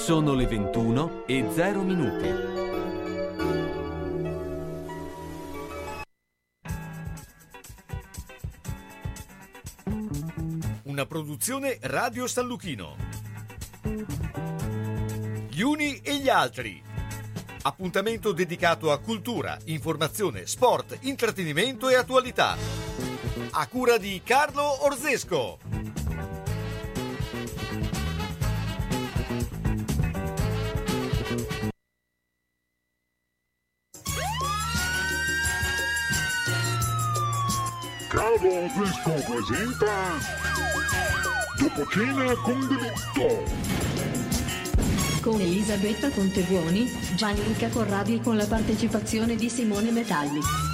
Sono le 21 e 0 minuti. Una produzione Radio San Lucchino. Gli uni e gli altri. Appuntamento dedicato a cultura, informazione, sport, intrattenimento e attualità. A cura di Carlo Orzesco. Orzesco presenta Dopo cena con delitto con Elisabetta Contebuoni, Gianluca Corradi e con la partecipazione di Simone Metalli.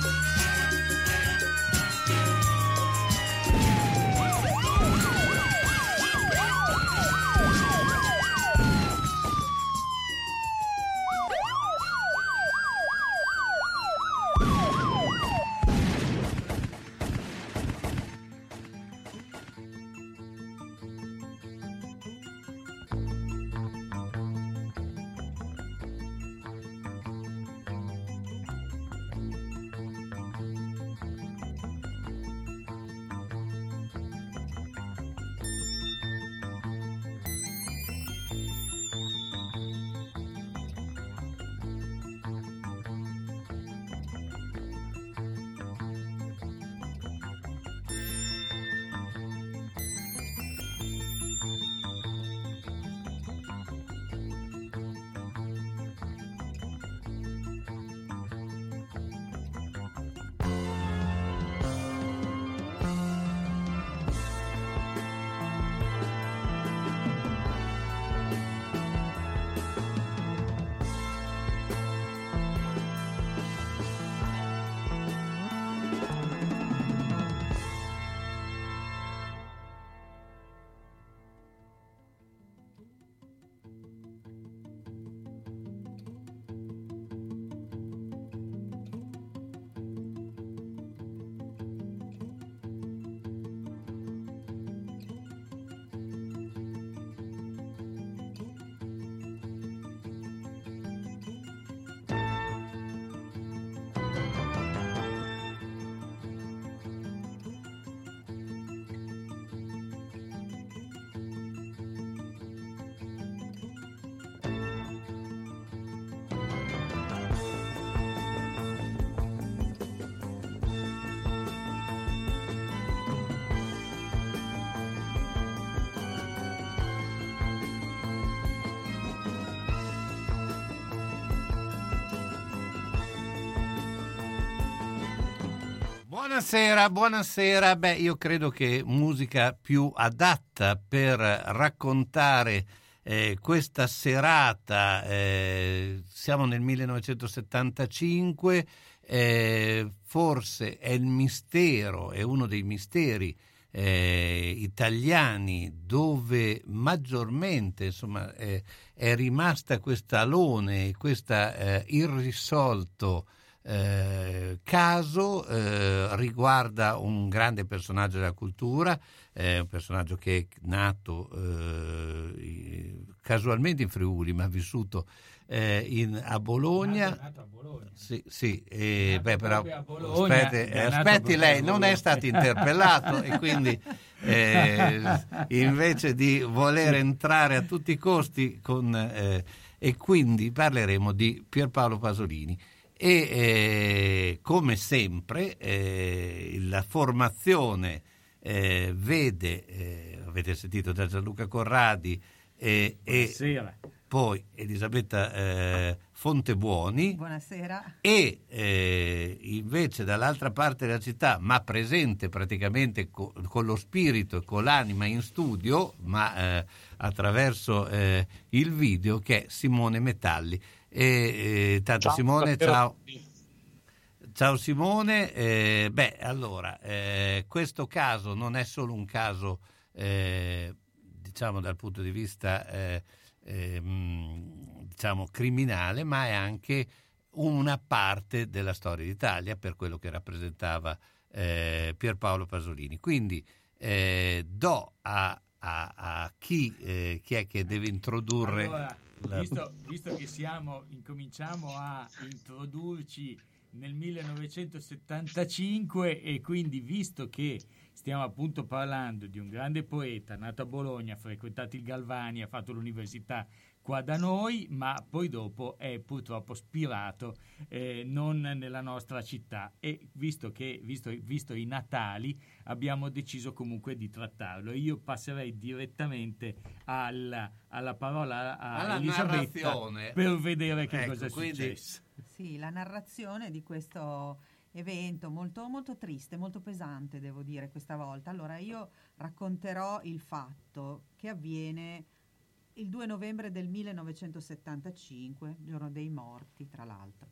Buonasera, buonasera. Beh, io credo che musica più adatta per raccontare eh, questa serata, eh, siamo nel 1975, eh, forse è il mistero, è uno dei misteri eh, italiani dove maggiormente insomma, è rimasta questa alone, questo eh, irrisolto eh, caso eh, riguarda un grande personaggio della cultura, eh, un personaggio che è nato eh, casualmente in Friuli ma ha vissuto eh, in, a Bologna. Nato, nato a Bologna. Sì, sì eh, beh, però Bologna, aspetti, aspetti lei, non è stato interpellato e quindi invece di voler entrare a tutti i costi con, e quindi parleremo di Pierpaolo Pasolini e eh, come sempre eh, la formazione eh, vede, eh, avete sentito da Gianluca Corradi e poi Elisabetta eh, Fontebuoni. Buonasera. e eh, invece dall'altra parte della città ma presente praticamente co- con lo spirito e con l'anima in studio ma attraverso il video che è Simone Metalli e, eh, tanto ciao, Simone, ciao. Ciao Simone, eh, beh allora, eh, questo caso non è solo un caso, eh, diciamo dal punto di vista eh, ehm, diciamo, criminale, ma è anche una parte della storia d'Italia per quello che rappresentava eh, Pierpaolo Pasolini. Quindi do a, a, a chi, chi, è che deve introdurre... Allora. Visto, visto che siamo, incominciamo a introdurci nel 1975 e quindi visto che stiamo appunto parlando di un grande poeta nato a Bologna, ha frequentato il Galvani, ha fatto l'università qua da noi, ma poi dopo è purtroppo spirato eh, non nella nostra città e visto che visto, visto, i Natali abbiamo deciso comunque di trattarlo. Io passerei direttamente alla, alla parola a alla Elisabetta per vedere che ecco, cosa è quindi... successo. Sì, la narrazione di questo evento molto, molto triste, molto pesante, devo dire, questa volta. Allora, io racconterò il fatto che avviene il 2 novembre del 1975, giorno dei morti, tra l'altro.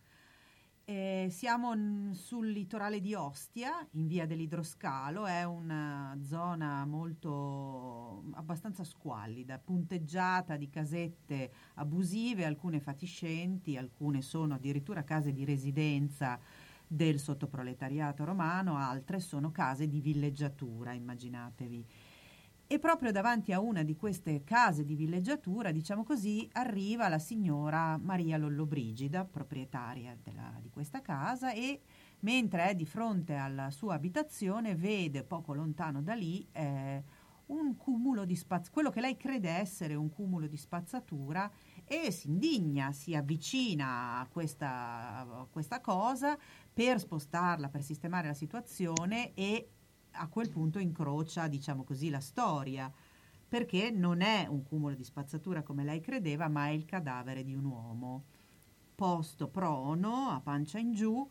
Eh, siamo n- sul litorale di Ostia, in via dell'Idroscalo, è una zona molto abbastanza squallida, punteggiata di casette abusive, alcune fatiscenti, alcune sono addirittura case di residenza del sottoproletariato romano, altre sono case di villeggiatura, immaginatevi. E proprio davanti a una di queste case di villeggiatura, diciamo così, arriva la signora Maria Lollobrigida, proprietaria della, di questa casa, e mentre è di fronte alla sua abitazione vede poco lontano da lì eh, un cumulo di spazzatura, quello che lei crede essere un cumulo di spazzatura e si indigna, si avvicina a questa, a questa cosa per spostarla, per sistemare la situazione e a quel punto incrocia, diciamo così, la storia, perché non è un cumulo di spazzatura come lei credeva, ma è il cadavere di un uomo, posto prono, a pancia in giù,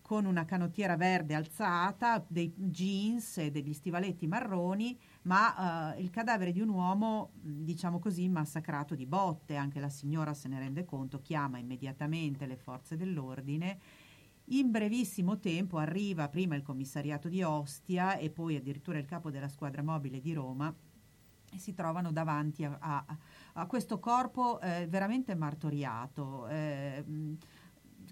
con una canottiera verde alzata, dei jeans e degli stivaletti marroni, ma uh, il cadavere di un uomo, diciamo così, massacrato di botte. Anche la signora se ne rende conto, chiama immediatamente le forze dell'ordine in brevissimo tempo arriva prima il commissariato di Ostia e poi addirittura il capo della squadra mobile di Roma e si trovano davanti a, a, a questo corpo eh, veramente martoriato, eh,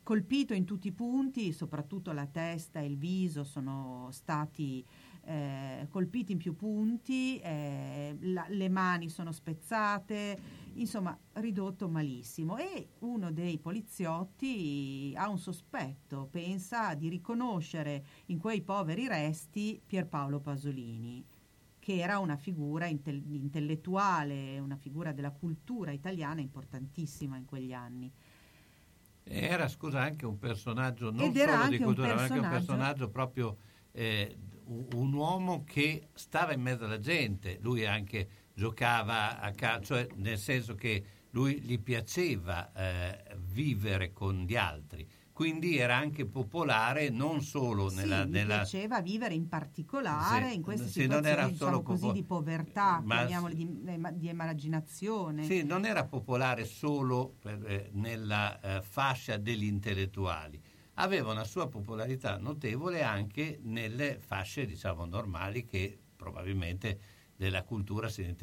colpito in tutti i punti, soprattutto la testa e il viso sono stati eh, colpiti in più punti, eh, la, le mani sono spezzate, insomma ridotto malissimo. E uno dei poliziotti ha un sospetto, pensa di riconoscere in quei poveri resti Pierpaolo Pasolini che era una figura intellettuale, una figura della cultura italiana importantissima in quegli anni. Era, scusa, anche un personaggio non solo di cultura, ma anche un personaggio. proprio eh, un uomo che stava in mezzo alla gente, lui anche giocava a calcio, cioè nel senso che lui gli piaceva eh, vivere con gli altri, quindi era anche popolare non solo nella... Sì, nella... piaceva vivere in particolare sì, in queste situazioni non era diciamo così, popo... di povertà, Ma... di, di emarginazione. Sì, non era popolare solo per, eh, nella eh, fascia degli intellettuali, aveva una sua popolarità notevole anche nelle fasce diciamo normali che probabilmente della cultura se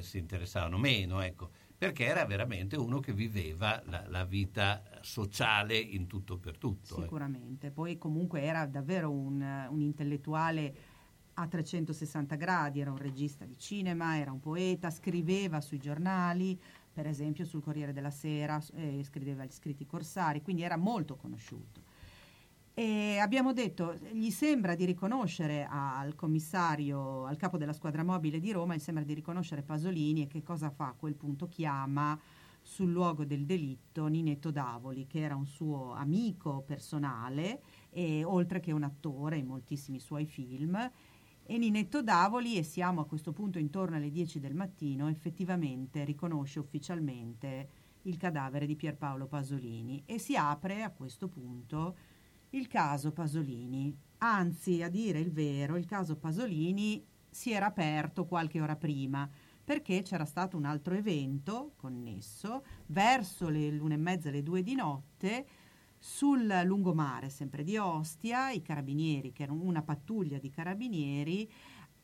si interessavano meno, ecco, perché era veramente uno che viveva la, la vita sociale in tutto per tutto. Eh. Sicuramente, eh. poi comunque era davvero un, un intellettuale a 360 gradi, era un regista di cinema, era un poeta, scriveva sui giornali, per esempio sul Corriere della Sera, eh, scriveva gli scritti corsari, quindi era molto conosciuto. E abbiamo detto, gli sembra di riconoscere al commissario, al capo della squadra mobile di Roma, gli sembra di riconoscere Pasolini e che cosa fa? A quel punto chiama sul luogo del delitto Ninetto Davoli, che era un suo amico personale, e, oltre che un attore in moltissimi suoi film. E Ninetto Davoli, e siamo a questo punto intorno alle 10 del mattino, effettivamente riconosce ufficialmente il cadavere di Pierpaolo Pasolini e si apre a questo punto il caso Pasolini. Anzi, a dire il vero, il caso Pasolini si era aperto qualche ora prima perché c'era stato un altro evento connesso verso le lune e mezza, le due di notte sul lungomare, sempre di Ostia, i carabinieri, che erano una pattuglia di carabinieri,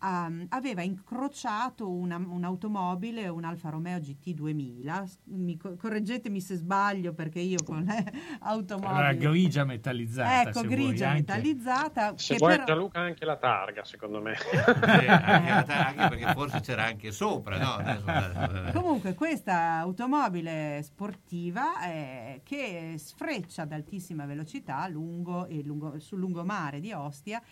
um, aveva incrociato una, un'automobile, un Alfa Romeo GT 2000. Mi, correggetemi se sbaglio perché io con le automobili... Allora, grigia metallizzata. Ecco, grigia vuoi, metallizzata. Se che vuoi però- Gianluca anche la targa, secondo me. Sì, anche, anche perché forse c'era anche sopra, no? Adesso- Comunque questa automobile sportiva eh, che sfreccia ad altissima velocità lungo, e lungo- sul lungomare di Ostia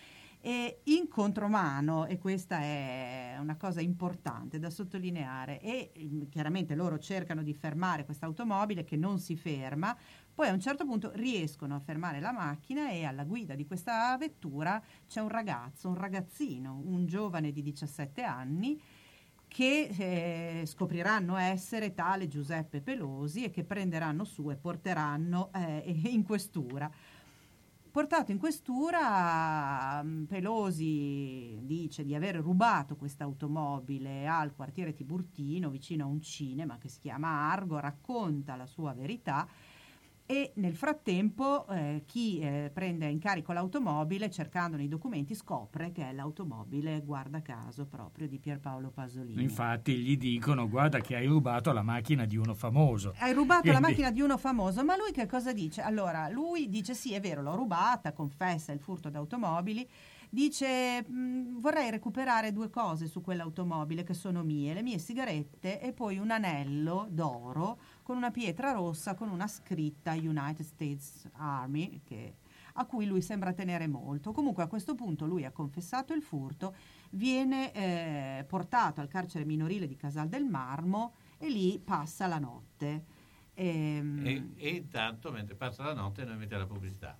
e in contromano, e questa è una cosa importante da sottolineare, e mm, chiaramente loro cercano di fermare questa automobile che non si ferma, poi a un certo punto riescono a fermare la macchina e alla guida di questa vettura c'è un ragazzo, un ragazzino, un giovane di 17 anni che eh, scopriranno essere tale Giuseppe Pelosi e che prenderanno su e porteranno eh, in questura. Portato in questura, mm, Pelosi dice di aver rubato questa automobile al quartiere Tiburtino, vicino a un cinema che si chiama Argo, racconta la sua verità e nel frattempo eh, chi eh, prende in carico l'automobile cercando nei documenti scopre che è l'automobile, guarda caso, proprio di Pierpaolo Pasolini. Infatti gli dicono guarda che hai rubato la macchina di uno famoso. Hai rubato la Quindi- macchina di uno famoso, ma lui che cosa dice? Allora, lui dice sì, è vero, l'ho rubata, confessa il furto d'automobili, dice "Mm, vorrei recuperare due cose su quell'automobile che sono mie, le mie sigarette e poi un anello d'oro con una pietra rossa con una scritta United States Army che- a cui lui sembra tenere molto. Comunque a questo punto lui ha confessato il furto, viene eh, portato al carcere minorile di Casal del Marmo e lì passa la notte. Ehm, E, e intanto, mentre passa la notte, noi mettiamo la pubblicità.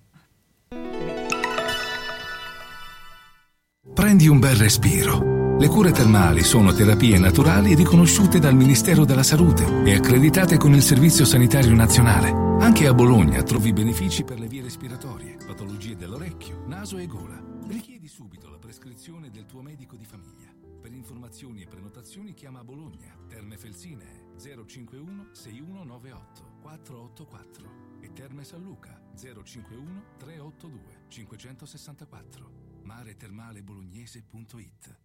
Prendi un bel respiro. Le cure termali sono terapie naturali riconosciute dal Ministero della Salute e accreditate con il Servizio Sanitario Nazionale. Anche a Bologna trovi benefici per le vie respiratorie, patologie dell'orecchio, naso e gola. Richiedi subito la prescrizione del tuo medico di famiglia. Per informazioni e prenotazioni chiama Bologna, Terme Felsinee 051 6198 484 e Terme San Luca 051 382 564 maretermalebolognese.it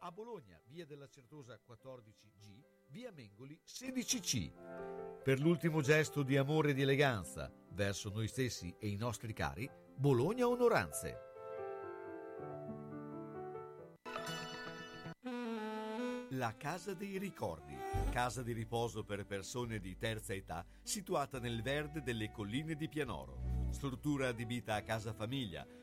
A Bologna, via della Certosa 14G, via Mengoli 16C. Per l'ultimo gesto di amore e di eleganza verso noi stessi e i nostri cari, Bologna Onoranze. La Casa dei Ricordi, casa di riposo per persone di terza età, situata nel verde delle colline di Pianoro. Struttura adibita a casa famiglia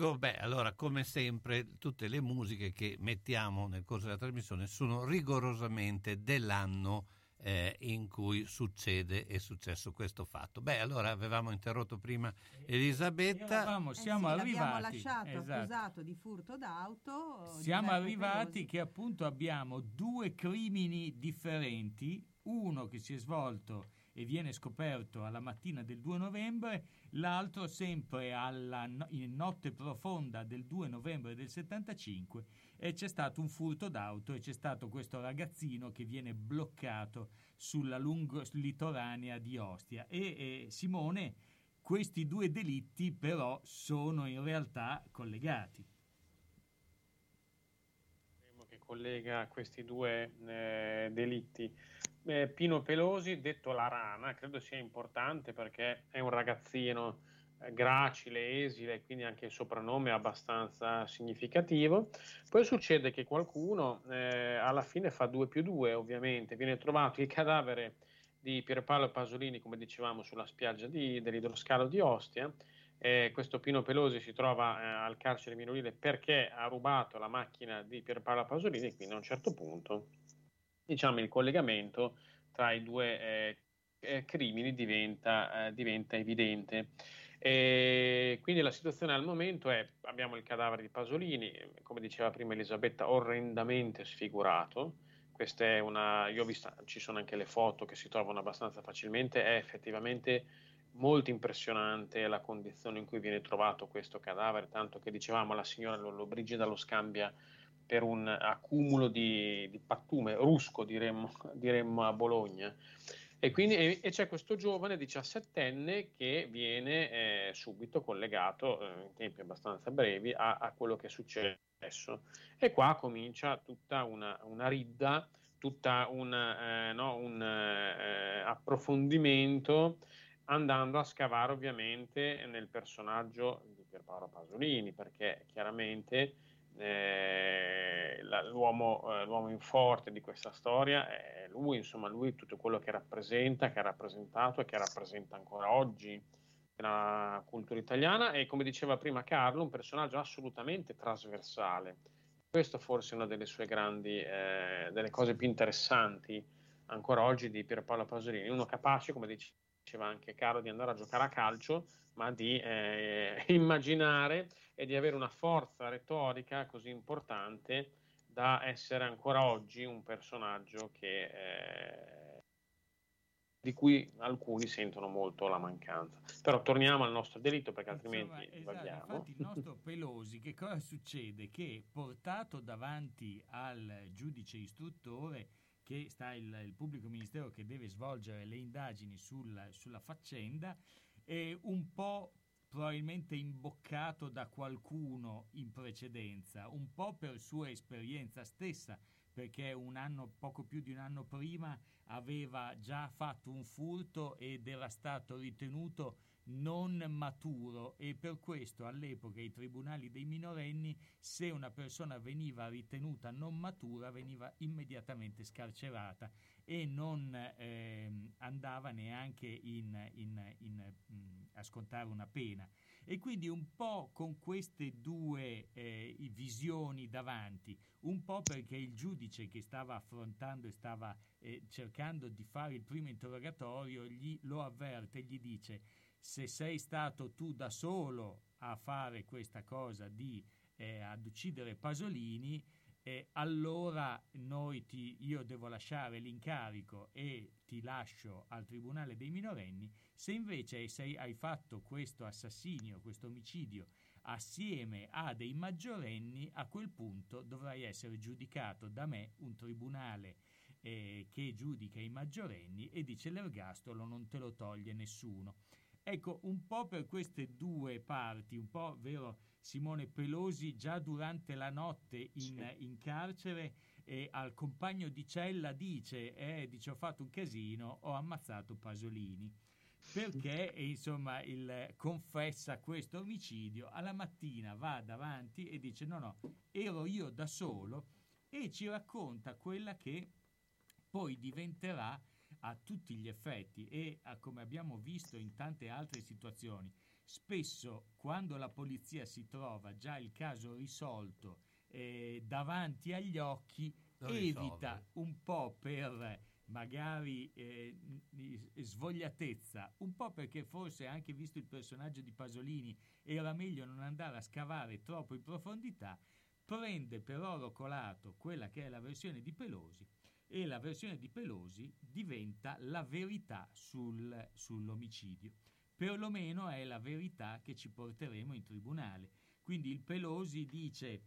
Ecco, beh, allora come sempre tutte le musiche che mettiamo nel corso della trasmissione sono rigorosamente dell'anno eh, in cui succede è successo questo fatto. Beh, allora avevamo interrotto prima Elisabetta. Eravamo, Eh siamo sì, l'abbiamo arrivati. lasciato esatto. accusato di furto d'auto. Siamo arrivati Pelosi. che appunto abbiamo due crimini differenti, uno che si è svolto e viene scoperto alla mattina del 2 novembre, l'altro sempre alla no- in notte profonda del 2 novembre del 75 e c'è stato un furto d'auto e c'è stato questo ragazzino che viene bloccato sulla lungo litoranea di Ostia e, e Simone questi due delitti però sono in realtà collegati. che collega questi due eh, delitti. Eh, Pino Pelosi, detto la rana, credo sia importante perché è un ragazzino eh, gracile, esile, quindi anche il soprannome è abbastanza significativo. Poi succede che qualcuno eh, alla fine fa 2 più 2, ovviamente, viene trovato il cadavere di Pierpaolo Pasolini, come dicevamo, sulla spiaggia di, dell'idroscalo di Ostia. Eh, questo Pino Pelosi si trova eh, al carcere minorile perché ha rubato la macchina di Pierpaolo Pasolini, quindi a un certo punto diciamo il collegamento tra i due eh, eh, crimini diventa, eh, diventa evidente. E quindi la situazione al momento è abbiamo il cadavere di Pasolini, come diceva prima Elisabetta, orrendamente sfigurato. Questa è una, io ho visto, ci sono anche le foto che si trovano abbastanza facilmente, è effettivamente molto impressionante la condizione in cui viene trovato questo cadavere, tanto che dicevamo la signora Lollobrigida lo scambia per un accumulo di, di pattume, rusco diremmo, diremmo a Bologna. E, quindi, e, e c'è questo giovane 17enne che viene eh, subito collegato eh, in tempi abbastanza brevi a, a, quello che è successo. E qua comincia tutta una, una ridda, tutta una, eh, no, un eh, approfondimento andando a scavare ovviamente nel personaggio di Pierpaolo Pasolini, perché chiaramente eh, la, l'uomo, eh, l'uomo in forte di questa storia è lui, insomma, lui tutto quello che rappresenta, che ha rappresentato e che rappresenta ancora oggi nella cultura italiana e come diceva prima Carlo, un personaggio assolutamente trasversale. Questo forse è una delle sue grandi, eh, delle cose più interessanti ancora oggi di Pierpaolo Pasolini, uno capace, come diceva anche Carlo, di andare a giocare a calcio, ma di eh, immaginare e di avere una forza retorica così importante da essere ancora oggi un personaggio che, eh, di cui alcuni sentono molto la mancanza. Però torniamo al nostro delitto perché altrimenti Insomma, esatto, infatti il nostro Pelosi che cosa succede? Che portato davanti al giudice istruttore che sta il, il pubblico ministero che deve svolgere le indagini sul, sulla faccenda è un po' probabilmente imboccato da qualcuno in precedenza, un po' per sua esperienza stessa, perché un anno, poco più di un anno prima, aveva già fatto un furto ed era stato ritenuto non maturo. E per questo all'epoca i tribunali dei minorenni se una persona veniva ritenuta non matura veniva immediatamente scarcerata e non eh, andava neanche in, in, in, a scontare una pena. E quindi un po' con queste due eh, visioni davanti un po' perché il giudice che stava affrontando e stava eh, cercando di fare il primo interrogatorio gli, lo avverte gli dice se sei stato tu da solo a fare questa cosa di eh, ad uccidere Pasolini eh, allora ti, io devo lasciare l'incarico e ti lascio al Tribunale dei minorenni, se invece sei- hai fatto questo assassinio, questo omicidio assieme a dei maggiorenni, a quel punto dovrai essere giudicato da me, un tribunale eh, che giudica i maggiorenni e dice l'ergastolo non te lo toglie nessuno. Ecco, un po' per queste due parti, un po' vero Simone Pelosi già durante la notte in, in carcere eh, al compagno di cella dice, eh, dice ho fatto un casino, ho ammazzato Pasolini. Perché eh, insomma il, confessa questo omicidio alla mattina va davanti e dice no no ero io da solo e ci racconta quella che poi diventerà a tutti gli effetti e a- come abbiamo visto in tante altre situazioni spesso quando la polizia si trova già il caso risolto eh, davanti agli occhi Lo evita risolve. un po' per magari eh, svogliatezza, un po' perché forse anche visto il personaggio di Pasolini era meglio non andare a scavare troppo in profondità, prende per oro colato quella che è la versione di Pelosi e la versione di Pelosi diventa la verità sul- sull'omicidio. Perlomeno è la verità che ci porteremo in tribunale. Quindi il Pelosi dice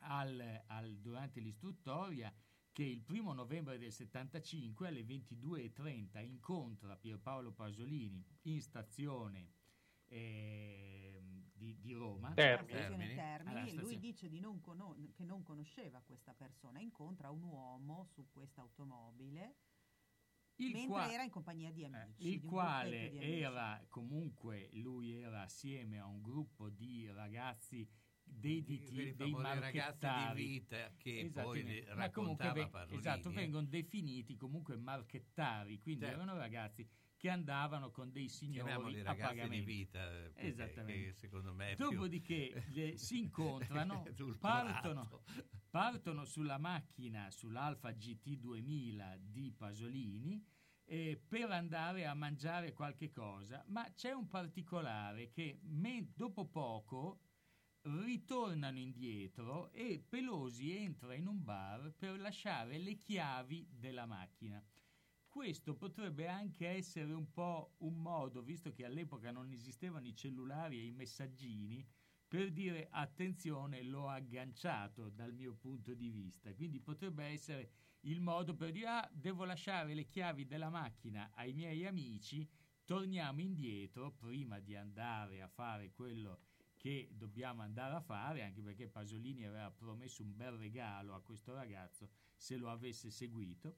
al- al- durante l'istruttoria che il primo novembre del 75 alle 22.30 incontra Pierpaolo Pasolini in stazione ehm, di, di Roma. Termini. Termini e lui dice di non cono- che non conosceva questa persona, incontra un uomo su questa automobile il mentre qua- era in compagnia di eh, amici. il di quale di amici. era comunque lui era assieme a un gruppo di ragazzi dediti Dei dei ragazzi marchettari di vita che poi li Ma comunque raccontava Pasolini. esatto, eh. vengono definiti comunque marchettari quindi Certo. erano ragazzi che andavano con dei signori a pagamento vita, eh, Esattamente. più- Dopodiché le- si incontrano, partono, partono sulla macchina, sull'Alfa GT 2000 di Pasolini, eh, per andare a mangiare qualche cosa, ma c'è un particolare che me- dopo poco ritornano indietro e Pelosi entra in un bar per lasciare le chiavi della macchina. Questo potrebbe anche essere un po' un modo, visto che all'epoca non esistevano i cellulari e i messaggini, per dire attenzione, l'ho agganciato dal mio punto di vista. Quindi potrebbe essere il modo per dire ah, devo lasciare le chiavi della macchina ai miei amici, torniamo indietro prima di andare a fare quello che dobbiamo andare a fare, anche perché Pasolini aveva promesso un bel regalo a questo ragazzo se lo avesse seguito.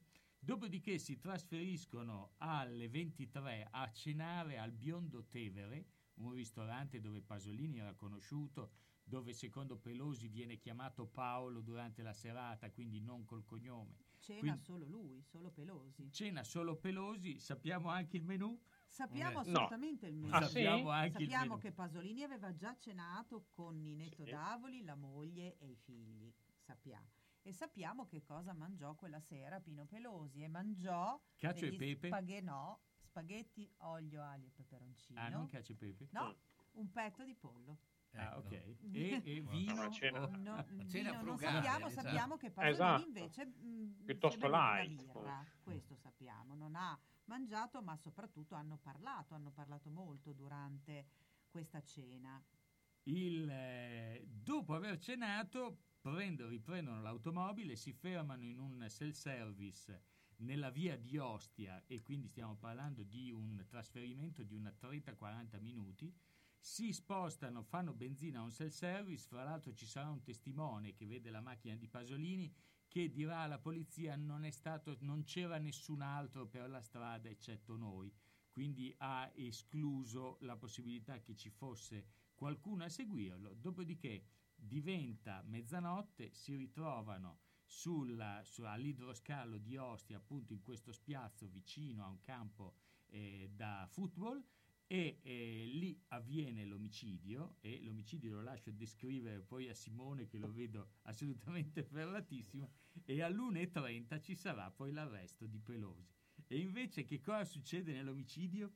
Dopodiché si trasferiscono alle 23 a cenare al Biondo Tevere, un ristorante dove Pasolini era conosciuto, dove secondo Pelosi viene chiamato Paolo durante la serata, quindi non col cognome. Cena Quindi- solo lui, solo Pelosi. Cena solo Pelosi, sappiamo anche il menù? Sappiamo Eh. assolutamente il menù. Ah, sì? Sappiamo il Sappiamo menù. che Pasolini aveva già cenato con Ninetto Sì. Davoli, la moglie e i figli. Sappiamo. E sappiamo che cosa mangiò quella sera Pino Pelosi. E mangiò Cacio e pepe? spaghe- no, spaghetti, olio, aglio e peperoncino. Ah, non cacio e pepe? No, un petto di pollo. Ah, Ecco. ok. E, e vino? Cena- No, il cena vino non frugale, sappiamo, esatto. sappiamo che Pasolini Esatto. invece mh, Piuttosto bevuto la light, birra, questo sappiamo, non ha mangiato ma soprattutto hanno parlato, hanno parlato molto durante questa cena. Il, eh, dopo aver cenato, prendo- riprendono l'automobile, si fermano in un self-service nella via di Ostia e quindi stiamo parlando di un trasferimento di una 30-40 minuti. Si spostano, fanno benzina a un self-service, fra l'altro ci sarà un testimone che vede la macchina di Pasolini che dirà alla polizia non, stato, non c'era nessun altro per la strada eccetto noi, quindi ha escluso la possibilità che ci fosse qualcuno a seguirlo, dopodiché diventa mezzanotte, si ritrovano sulla, su- all'idroscalo di Ostia, appunto in questo spiazzo vicino a un campo eh, da football e eh, lì avviene l'omicidio e l'omicidio lo lascio descrivere poi a Simone che lo vedo assolutamente ferratissimo e all'1.30 ci sarà poi l'arresto di Pelosi. E invece che cosa succede nell'omicidio?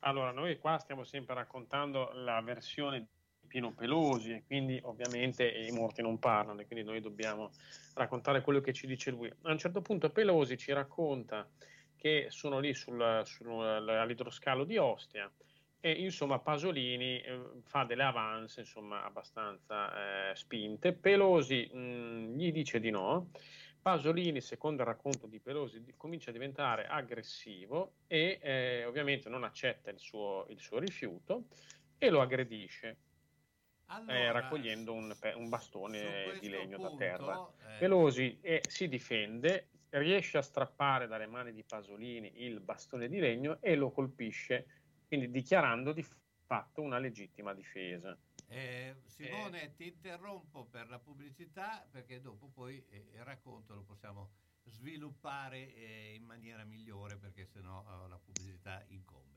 Allora, noi qua stiamo sempre raccontando la versione Pino Pelosi e quindi ovviamente i morti non parlano e quindi noi dobbiamo raccontare quello che ci dice lui. A un certo punto Pelosi ci racconta che sono lì sul, sul- all'idroscalo di Ostia e insomma Pasolini eh, fa delle avance insomma abbastanza eh, spinte. Pelosi mh, gli dice di no. Pasolini, secondo il racconto di Pelosi, di- comincia a diventare aggressivo e eh, ovviamente non accetta il suo, il suo rifiuto e lo aggredisce eh, Allora, raccogliendo un, un bastone di legno da punto, terra. eh, Pelosi eh, si difende, riesce a strappare dalle mani di Pasolini il bastone di legno e lo colpisce, quindi dichiarando di fatto una legittima difesa. Eh, Simone, ti interrompo per la pubblicità perché dopo poi eh, il racconto lo possiamo sviluppare eh, in maniera migliore perché sennò eh, la pubblicità incombe.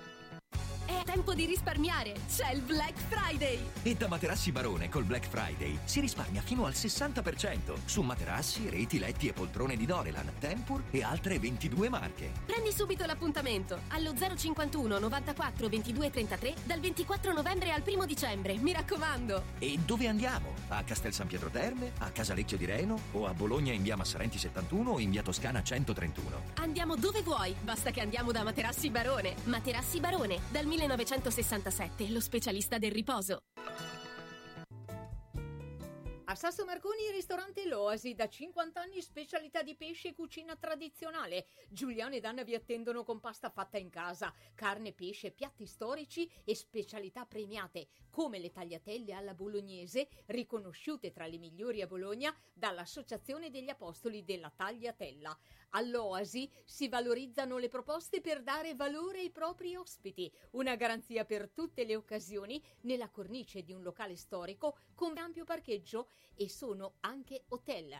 È tempo di risparmiare! C'è il Black Friday! E da Materassi Barone col Black Friday si risparmia fino al 60% su materassi, reti, letti e poltrone di Dorelan, Tempur e altre 22 marche. Prendi subito l'appuntamento allo 051 94 22 33 dal 24 novembre al 1 dicembre, mi raccomando! E dove andiamo? A Castel San Pietro Terme, a Casalecchio di Reno o a Bologna in via Massarenti 71 o in via Toscana 131? Andiamo dove vuoi, basta che andiamo da Materassi Barone. Materassi Barone, dal 1967, lo specialista del riposo. A Sasso Marconi ristorante L'Oasi, da 50 anni specialità di pesce e cucina tradizionale. Giuliano ed Anna vi attendono con pasta fatta in casa, carne, pesce, piatti storici e specialità premiate, come le tagliatelle alla bolognese, riconosciute tra le migliori a Bologna dall'Associazione degli Apostoli della Tagliatella. All'Oasi si valorizzano le proposte per dare valore ai propri ospiti, una garanzia per tutte le occasioni nella cornice di un locale storico con ampio parcheggio e sono anche hotel.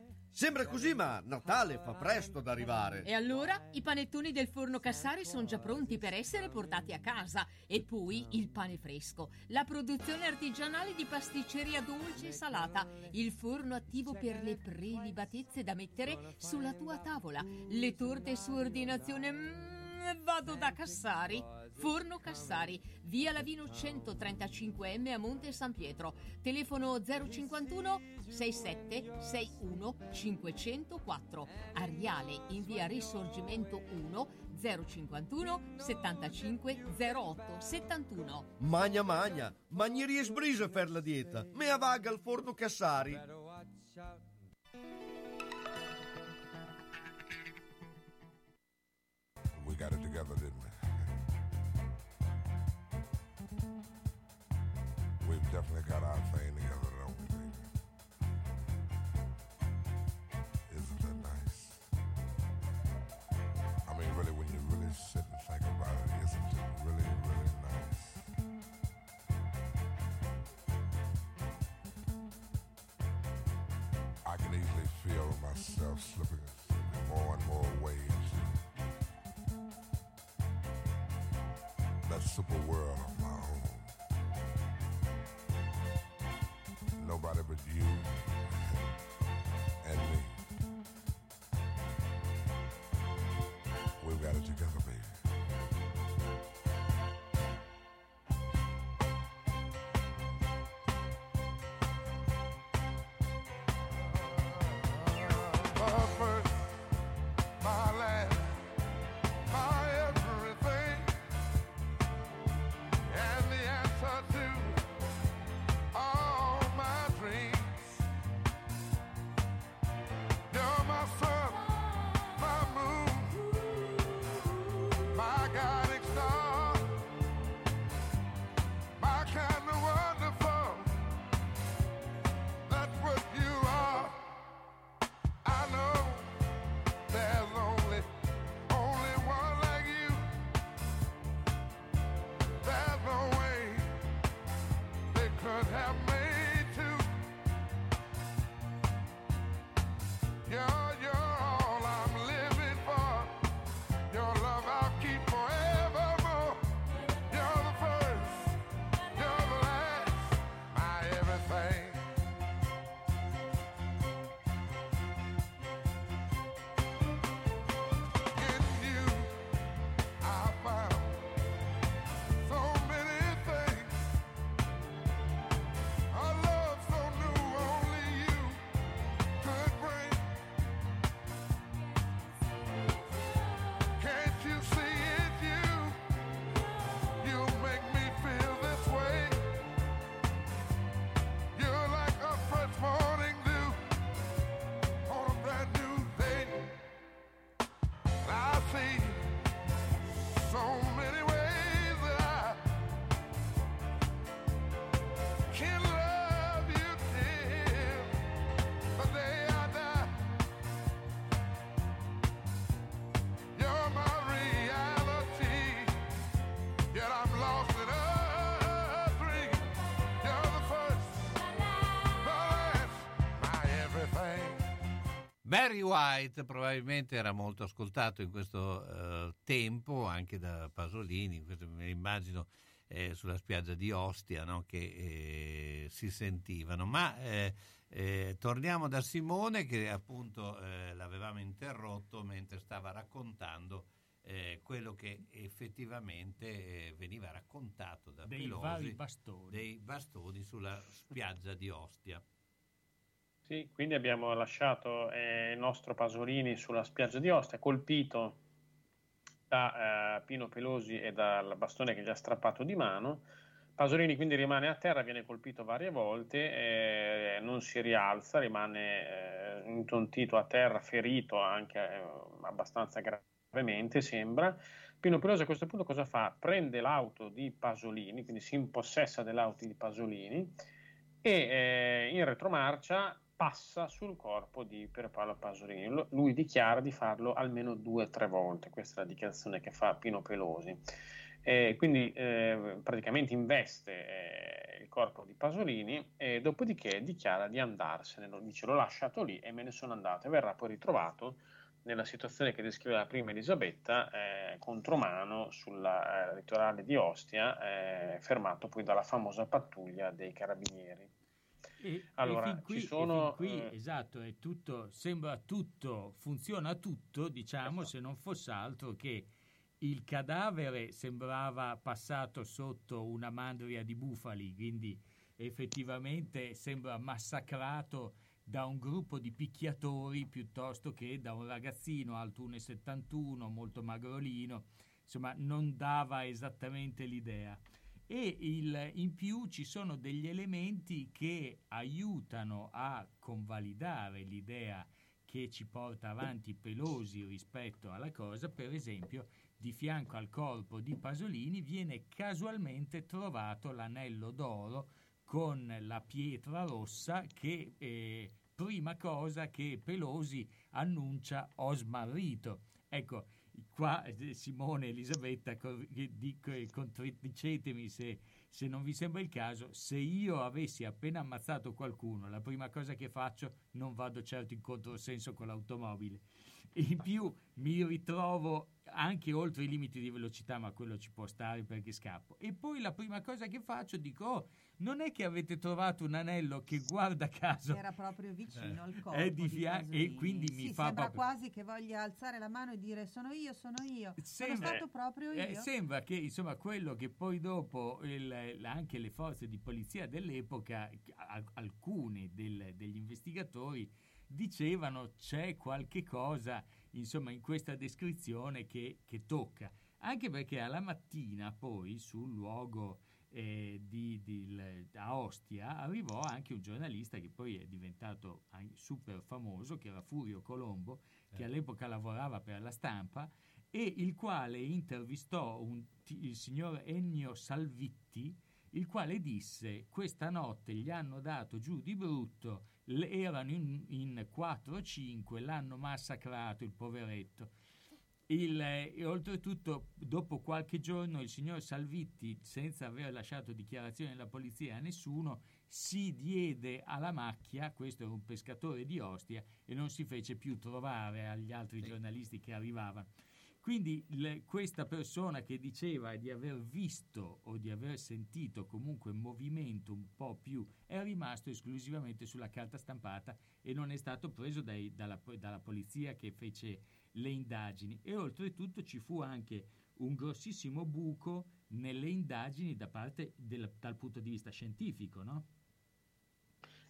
Sembra così, ma Natale fa presto ad arrivare. E allora i panettoni del forno Cassari sono già pronti per essere portati a casa. E poi il pane fresco, la produzione artigianale di pasticceria dolce e salata, il forno attivo per le prelibatezze da mettere sulla tua tavola, le torte su ordinazione. Mm, vado da Cassari. Forno Cassari, via Lavino 135M a Monte San Pietro. Telefono 051 67 61 504. Ariale in via Risorgimento 1 051 75 08 71. Magna magna, magnerie e sbrisa per la dieta. Mea vaga al forno Cassari. We got it together, didn't we? We've definitely got our thing together, myself slipping, slipping more and more waves that super world of my own. Nobody but you Barry White probabilmente era molto ascoltato in questo eh, tempo anche da Pasolini, questo me immagino eh, sulla spiaggia di Ostia no, che eh, si sentivano. Ma eh, eh, torniamo da Simone che appunto eh, l'avevamo interrotto mentre stava raccontando quello che effettivamente veniva raccontato da Dei Pelosi, dei bastoni sulla spiaggia di Ostia. Sì, quindi abbiamo lasciato eh, il nostro Pasolini sulla spiaggia di Ostia, colpito da eh, Pino Pelosi e dal bastone che gli ha strappato di mano. Pasolini quindi rimane a terra, viene colpito varie volte, eh, non si rialza, rimane eh, intontito a terra, ferito anche eh, abbastanza gravemente, sembra. Pino Pelosi a questo punto cosa fa? Prende l'auto di Pasolini, quindi si impossessa dell'auto di Pasolini e eh, in retromarcia passa sul corpo di Pierpaolo Pasolini. Lui dichiara di farlo almeno due o tre volte, questa è la dichiarazione che fa Pino Pelosi. Eh, quindi eh, praticamente investe eh, il corpo di Pasolini e dopodiché dichiara di andarsene, lo, dice l'ho lasciato lì e me ne sono andato e verrà poi ritrovato nella situazione che descriveva prima Elisabetta, eh, contromano sulla eh, litorale di Ostia, eh, fermato poi dalla famosa pattuglia dei carabinieri. E, Allora, e fin qui, ci sono, fin qui, eh, esatto, è tutto, sembra tutto, funziona tutto, diciamo, se non fosse altro che il cadavere sembrava passato sotto una mandria di bufali, quindi effettivamente sembra massacrato da un gruppo di picchiatori piuttosto che da un ragazzino alto 1,71, molto magrolino, insomma non dava esattamente l'idea. E il- in più ci sono degli elementi che aiutano a convalidare l'idea che ci porta avanti Pelosi rispetto alla cosa, per esempio di fianco al corpo di Pasolini viene casualmente trovato l'anello d'oro con la pietra rossa che eh, prima cosa che Pelosi annuncia ho smarrito. Ecco, qua eh, Simone e Elisabetta eh, contraddicetemi se, se non vi sembra il caso, se io avessi appena ammazzato qualcuno, la prima cosa che faccio non vado certo in controsenso con l'automobile. In più mi ritrovo anche oltre i limiti di velocità, ma quello ci può stare perché scappo. E poi la prima cosa che faccio dico, oh, non è che avete trovato un anello che guarda caso Era proprio vicino al corpo. è di fianco e quindi mi Sì, fa sembra proprio... quasi che voglia alzare la mano e dire sono io, sono io. Sono Sembra- stato proprio io. Eh, sembra che insomma quello che poi dopo il- anche le forze di polizia dell'epoca, al- alcune del- degli investigatori dicevano c'è qualche cosa insomma in questa descrizione che, che tocca. Anche perché alla mattina poi sul luogo eh, di, di- a Ostia arrivò anche un giornalista che poi è diventato super famoso, che era Furio Colombo, che all'epoca lavorava per la stampa e il quale intervistò un- il signor Ennio Salvitti, il quale disse questa notte gli hanno dato giù di brutto, erano in, in 4 o 5, l'hanno massacrato il poveretto. Il, eh, e oltretutto, dopo qualche giorno, il signor Salvitti, senza aver lasciato dichiarazione alla polizia a nessuno, si diede alla macchia, questo era un pescatore di Ostia, e non si fece più trovare agli altri giornalisti che arrivavano. Quindi le- questa persona che diceva di aver visto o di aver sentito comunque movimento un po' più è rimasto esclusivamente sulla carta stampata e non è stato preso dai- dalla, dalla polizia che fece le indagini e oltretutto ci fu anche un grossissimo buco nelle indagini da parte del- dal punto di vista scientifico, no?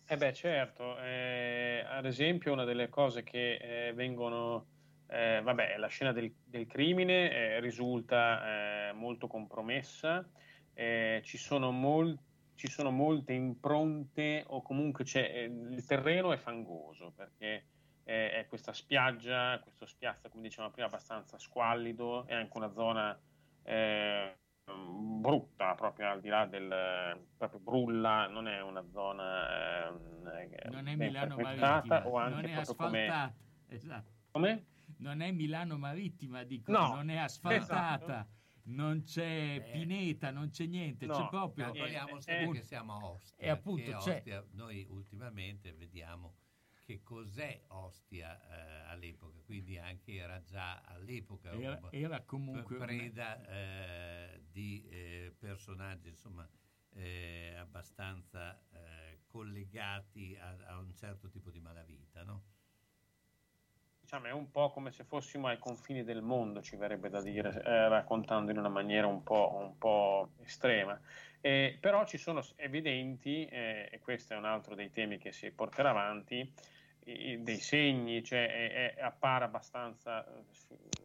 Eh beh, certo, eh, ad esempio una delle cose che eh, vengono, eh, vabbè, la scena del, del crimine eh, risulta eh, molto compromessa, eh, ci sono, mol- ci sono molte impronte o comunque c'è, eh, il terreno è fangoso perché eh, è questa spiaggia, questo spiazzo, come dicevamo prima, abbastanza squallido, è anche una zona brutta, proprio al di là del proprio brulla, non è una zona eh, Non è Milano Marittima, o anche non è proprio come- asfaltata. Esatto. Come? Non è Milano Marittima, dico, No, non è asfaltata, esatto. non c'è pineta, non c'è niente, No, c'è proprio... ma parliamo eh, sempre eh, che siamo a Ostia. E appunto che c'è... Ostia, noi ultimamente vediamo che cos'è Ostia eh, all'epoca, quindi anche era già all'epoca Era- un- era comunque una- preda eh, di eh, personaggi insomma eh, abbastanza eh, collegati a, a un certo tipo di malavita, no? Diciamo, è un po' come se fossimo ai confini del mondo, ci verrebbe da dire, eh, raccontando in una maniera un po', un po' estrema. Eh, però ci sono evidenti, eh, e questo è un altro dei temi che si porterà avanti, i- dei segni, cioè è- è- appare abbastanza, eh,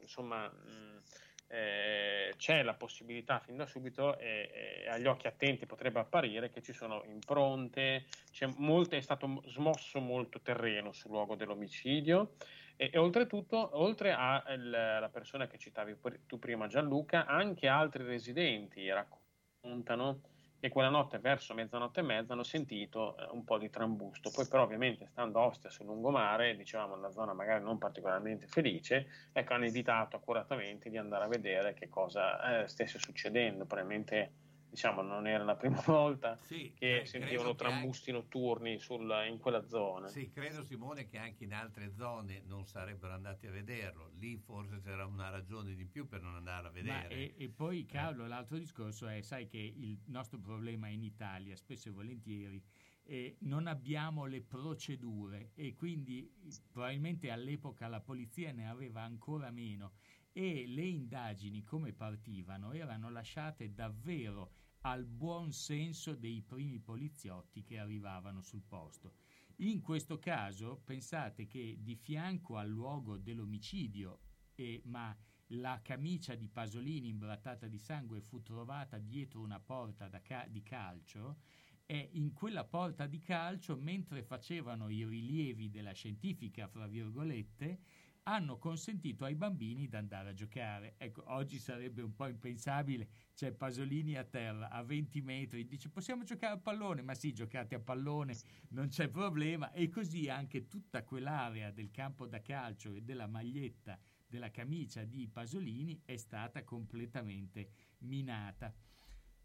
insomma, mh, eh, c'è la possibilità fin da subito e, e agli occhi attenti potrebbe apparire che ci sono impronte, c'è molte- è stato smosso molto terreno sul luogo dell'omicidio e, e oltretutto, oltre alla persona che citavi tu prima Gianluca, anche altri residenti raccontano che quella notte verso mezzanotte e mezza hanno sentito eh, un po' di trambusto. Poi però ovviamente stando a Ostia sul lungomare, diciamo una zona magari non particolarmente felice, ecco hanno evitato accuratamente di andare a vedere che cosa eh, stesse succedendo. Probabilmente diciamo non era la prima volta che credo sentivano che anche- trambusti notturni sul- in quella zona. Sì, credo Simone che anche in altre zone non sarebbero andati a vederlo, lì forse c'era una ragione di più per non andare a Ma vedere. e, e poi Carlo, l'altro discorso è, sai che il nostro problema in Italia, spesso e volentieri, eh, non abbiamo le procedure e quindi eh, probabilmente all'epoca la polizia ne aveva ancora meno e le indagini come partivano erano lasciate davvero al buon senso dei primi poliziotti che arrivavano sul posto. In questo caso pensate che di fianco al luogo dell'omicidio, eh, ma la camicia di Pasolini imbrattata di sangue fu trovata dietro una porta ca- di calcio e in quella porta di calcio, mentre facevano i rilievi della scientifica, fra virgolette, hanno consentito ai bambini di andare a giocare. Ecco, oggi sarebbe un po' impensabile, c'è Pasolini a terra a 20 metri, dice possiamo giocare a pallone, ma sì, giocate a pallone, non c'è problema, e così anche tutta quell'area del campo da calcio e della maglietta della camicia di Pasolini è stata completamente minata.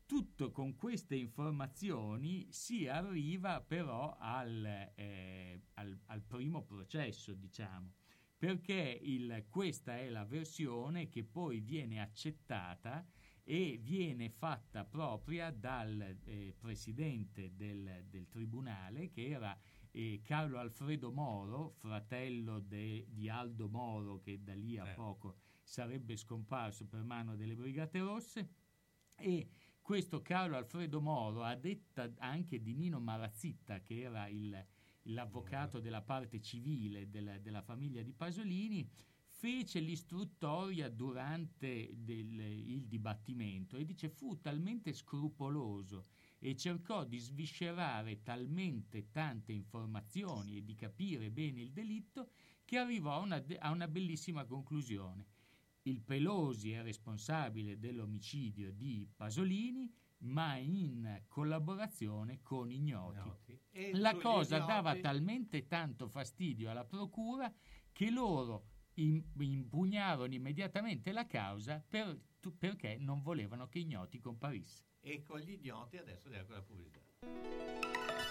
Tutto con queste informazioni si arriva però al, eh, al- al primo processo, diciamo, perché il- questa è la versione che poi viene accettata e viene fatta propria dal eh, presidente del, del tribunale, che era eh, Carlo Alfredo Moro, fratello de- di Aldo Moro, che da lì a poco sarebbe scomparso per mano delle Brigate Rosse. E questo Carlo Alfredo Moro, a detta anche di Nino Marazzitta, che era il- l'avvocato della parte civile della, della famiglia di Pasolini, fece l'istruttoria durante del- il dibattimento e dice fu talmente scrupoloso e cercò di sviscerare talmente tante informazioni e di capire bene il delitto che arrivò a una, a una bellissima conclusione. Il Pelosi è responsabile dell'omicidio di Pasolini, ma in collaborazione con ignoti. E La cosa ignoti- dava talmente tanto fastidio alla procura che loro im- impugnarono immediatamente la causa per- perché non volevano che Ignoti comparisse. E con gli ignoti adesso andiamo con la pubblicità.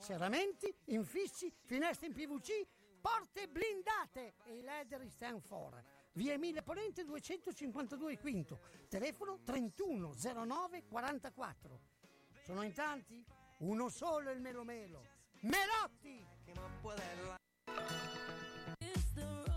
Serramenti, infissi, finestre in PVC, porte blindate e i leder stand for. Via Emile Ponente 252 Quinto, telefono 3109 44. Sono in tanti? Uno solo il Melo Melo. Melotti!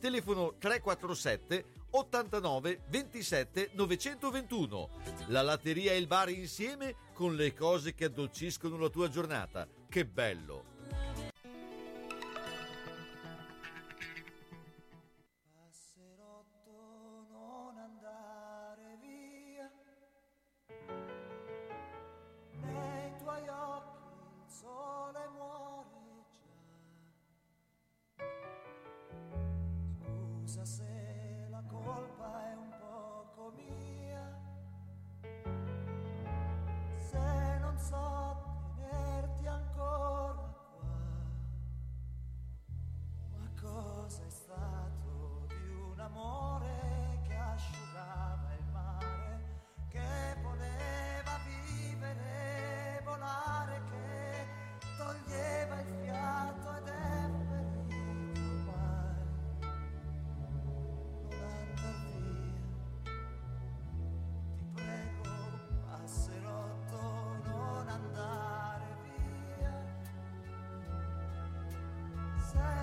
Telefono 347 89 27 921. La latteria e il bar insieme con le cose che addolciscono la tua giornata. Che bello!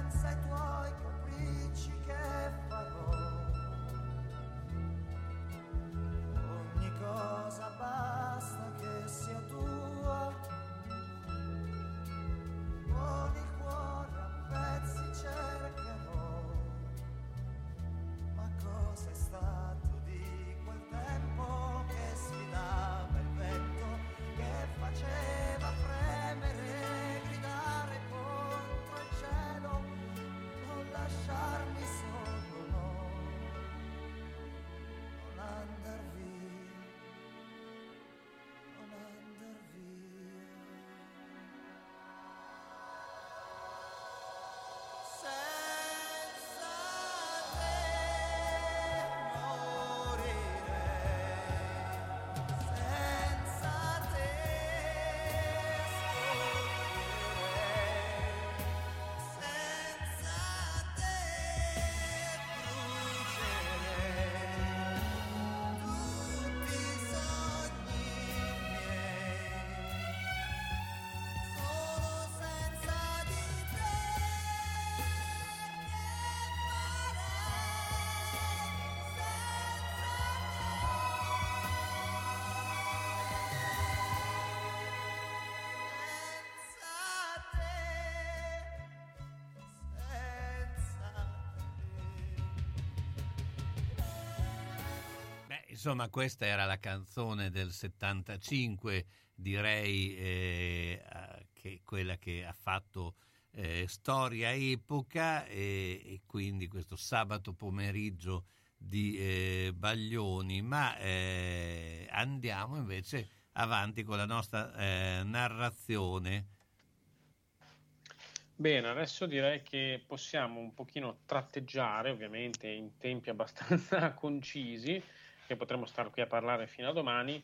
Senza i tuoi insomma, questa era la canzone del 75, direi eh, che quella che ha fatto eh, storia epoca e, e quindi questo sabato pomeriggio di eh, Baglioni, ma eh, andiamo invece avanti con la nostra eh, narrazione. Bene, adesso direi che possiamo un pochino tratteggiare, ovviamente in tempi abbastanza concisi, che potremmo stare qui a parlare fino a domani,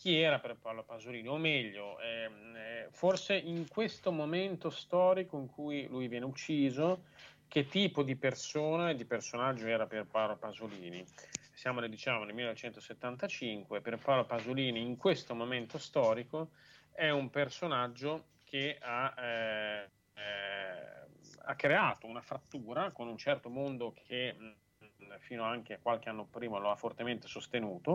chi era per Paolo Pasolini, o meglio, ehm, eh, forse in questo momento storico in cui lui viene ucciso, che tipo di persona e di personaggio era per Paolo Pasolini. Siamo nel, diciamo, nel 1975, per Paolo Pasolini in questo momento storico è un personaggio che ha, eh, eh, ha creato una frattura con un certo mondo che fino anche a qualche anno prima lo ha fortemente sostenuto.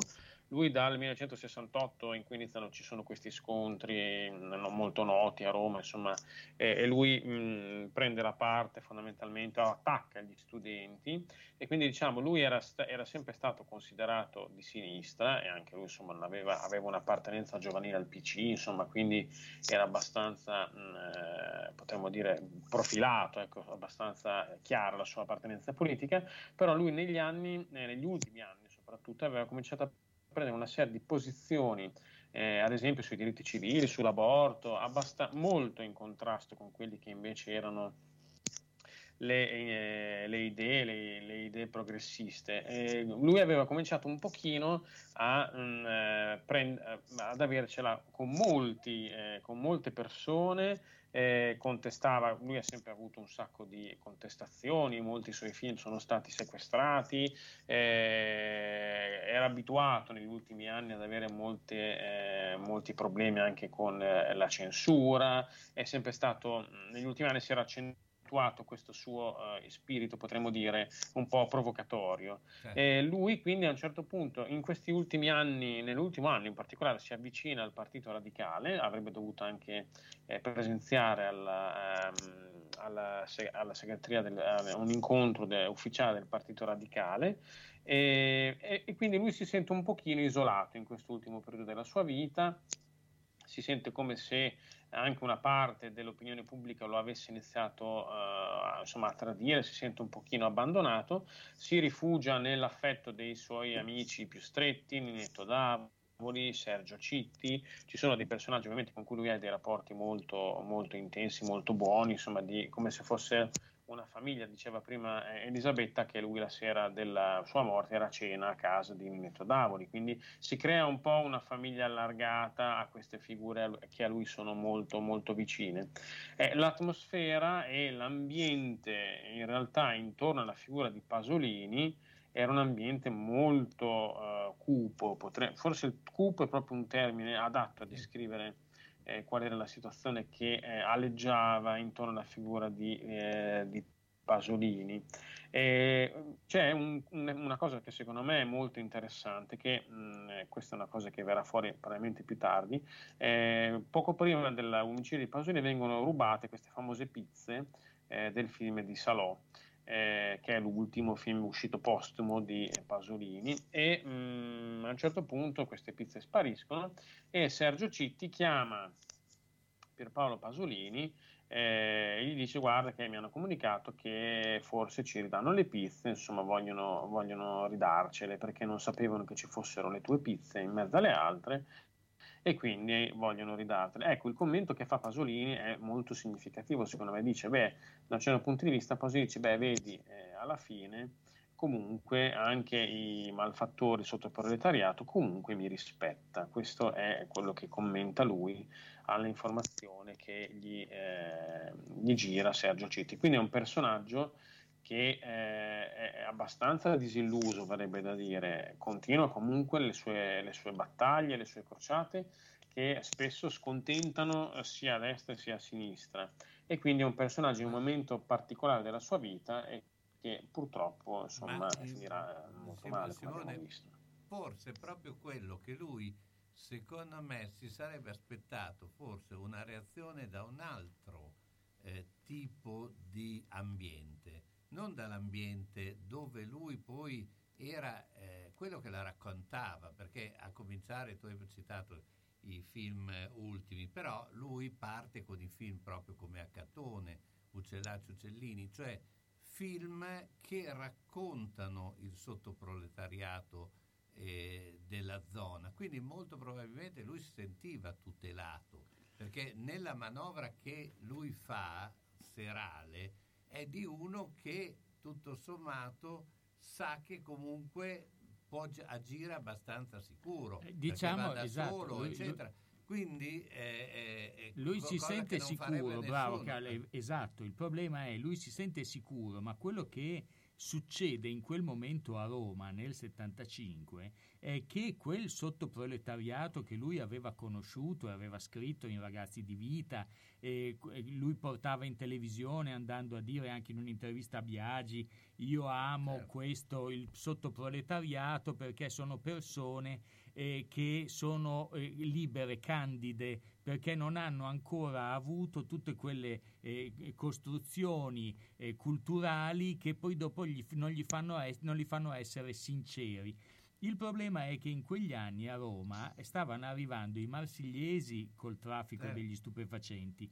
Lui dal 1968 in cui iniziano ci sono questi scontri mh, non molto noti a Roma, insomma, e, e lui mh, prende la parte fondamentalmente, attacca gli studenti e quindi diciamo lui era, sta- era sempre stato considerato di sinistra e anche lui insomma aveva, aveva un'appartenenza giovanile al PC, insomma, quindi era abbastanza, mh, eh, potremmo dire, profilato, ecco, abbastanza chiara la sua appartenenza politica, però lui negli anni, eh, negli ultimi anni soprattutto, aveva cominciato a prendere una serie di posizioni, eh, ad esempio sui diritti civili, sull'aborto, abbast- molto in contrasto con quelli che invece erano le, eh, le idee, le, le idee progressiste. E lui aveva cominciato un pochino a, mm, eh, prend- ad avercela con, molti, eh, con molte persone, eh, contestava, lui ha sempre avuto un sacco di contestazioni, molti suoi film sono stati sequestrati, eh, era abituato negli ultimi anni ad avere molte, eh, molti problemi anche con eh, la censura, è sempre stato, negli ultimi anni si era accentuato questo suo eh, spirito, potremmo dire, un po' provocatorio. E lui quindi a un certo punto, in questi ultimi anni, nell'ultimo anno in particolare, si avvicina al Partito Radicale, avrebbe dovuto anche eh, presenziare alla, ehm, alla, se- alla segreteria del, a un incontro de- ufficiale del Partito Radicale e, e- e quindi lui si sente un pochino isolato in quest'ultimo periodo della sua vita, si sente come se anche una parte dell'opinione pubblica lo avesse iniziato eh, insomma, a tradire, si sente un pochino abbandonato, si rifugia nell'affetto dei suoi amici più stretti, Ninetto Davoli, Sergio Citti, ci sono dei personaggi ovviamente con cui lui ha dei rapporti molto, molto intensi, molto buoni, insomma, di, come se fosse una famiglia, diceva prima eh, Elisabetta che lui la sera della sua morte era a cena a casa di Ninetto Davoli, quindi si crea un po' una famiglia allargata a queste figure che a lui sono molto molto vicine. Eh, l'atmosfera e l'ambiente in realtà intorno alla figura di Pasolini era un ambiente molto eh, cupo, potre- forse il cupo è proprio un termine adatto a descrivere eh, qual era la situazione che eh, aleggiava intorno alla figura di, eh, di Pasolini. E c'è un- un- una cosa che secondo me è molto interessante, che mh, questa è una cosa che verrà fuori probabilmente più tardi, eh, poco prima dell'omicidio di Pasolini vengono rubate queste famose pizze eh, del film di Salò. Eh, che è l'ultimo film uscito postumo di Pasolini e mh, a un certo punto queste pizze spariscono e Sergio Citti chiama Pierpaolo Pasolini eh, e gli dice guarda che mi hanno comunicato che forse ci ridanno le pizze, insomma vogliono, vogliono ridarcele perché non sapevano che ci fossero le tue pizze in mezzo alle altre e quindi vogliono ridartele. Ecco, il commento che fa Pasolini è molto significativo, secondo me, dice, beh, da un certo punto di vista Pasolini dice, beh, vedi, eh, alla fine comunque anche i malfattori sotto il proletariato comunque mi rispetta. Questo è quello che commenta lui all'informazione che gli, eh, gli gira Sergio Citti. Quindi è un personaggio che eh, è abbastanza disilluso, verrebbe da dire, continua comunque le sue, le sue battaglie, le sue crociate, che spesso scontentano sia a destra sia a sinistra. E quindi è un personaggio in un momento particolare della sua vita e che purtroppo insomma, Ma, eh, finirà molto male, Simone, visto. Forse proprio quello che lui, secondo me, si sarebbe aspettato, forse una reazione da un altro eh, tipo di ambiente, non dall'ambiente dove lui poi era eh, quello che la raccontava, perché a cominciare tu hai citato i film ultimi, però lui parte con i film proprio come Accatone, Uccellacci Uccellini, cioè film che raccontano il sottoproletariato eh, della zona. Quindi molto probabilmente lui si sentiva tutelato, perché nella manovra che lui fa serale è di uno che tutto sommato sa che comunque può gi- agire abbastanza sicuro, perché diciamo, da esatto, solo, lui- eccetera. Quindi eh, eh, eh, Lui si sente che sicuro, bravo. Carlo, esatto, il problema è lui si sente sicuro, ma quello che succede in quel momento a Roma nel 75 è che quel sottoproletariato che lui aveva conosciuto e aveva scritto in Ragazzi di Vita, e lui portava in televisione andando a dire anche in un'intervista a Biagi, io amo Certo. questo, il sottoproletariato perché sono persone eh, che sono eh, libere, candide, perché non hanno ancora avuto tutte quelle eh, costruzioni eh, culturali che poi dopo gli- non, gli fanno es- non li fanno essere sinceri. Il problema è che in quegli anni a Roma stavano arrivando i marsigliesi col traffico Eh. degli stupefacenti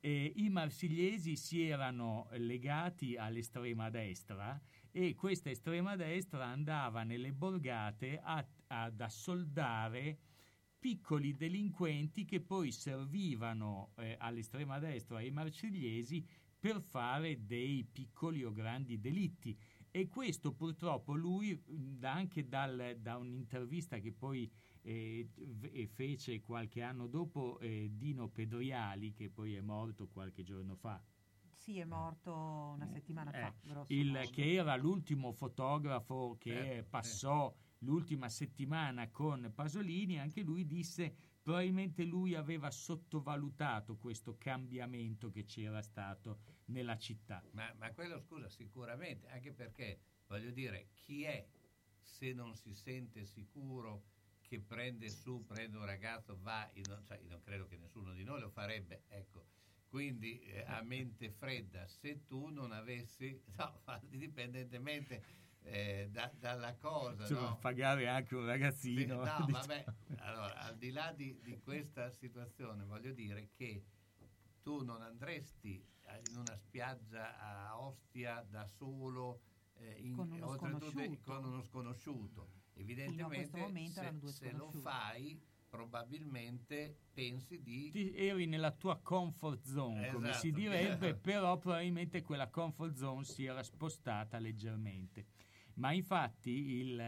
e i marsigliesi si erano legati all'estrema destra e questa estrema destra andava nelle borgate a- ad assoldare piccoli delinquenti che poi servivano eh, all'estrema destra ai marsigliesi per fare dei piccoli o grandi delitti. E questo purtroppo lui, anche dal- da un'intervista che poi eh, fece qualche anno dopo eh, Dino Pedriali, che poi è morto qualche giorno fa, Sì, è morto una settimana fa. eh, il- che era l'ultimo fotografo che Eh, passò l'ultima settimana con Pasolini, anche lui disse probabilmente lui aveva sottovalutato questo cambiamento che c'era stato nella città. Ma, ma quello, scusa, sicuramente, anche perché, voglio dire, chi è se non si sente sicuro che prende su, prende un ragazzo, va, io non, cioè, io non credo che nessuno di noi lo farebbe, ecco. Quindi eh, a mente fredda, se tu non avessi, no, indipendentemente eh, da- dalla cosa, Insomma, no? pagare anche un Sì, ragazzino. no, diciamo. vabbè, allora, al di là di, di questa situazione, voglio dire che tu non andresti eh, in una spiaggia a Ostia da solo, eh, in- Con uno oltretutto sconosciuto. con uno sconosciuto. Evidentemente, se, se lo fai, probabilmente pensi di... Ti- eri nella tua comfort zone, come Esatto. si direbbe, però probabilmente quella comfort zone si era spostata leggermente. Ma infatti il-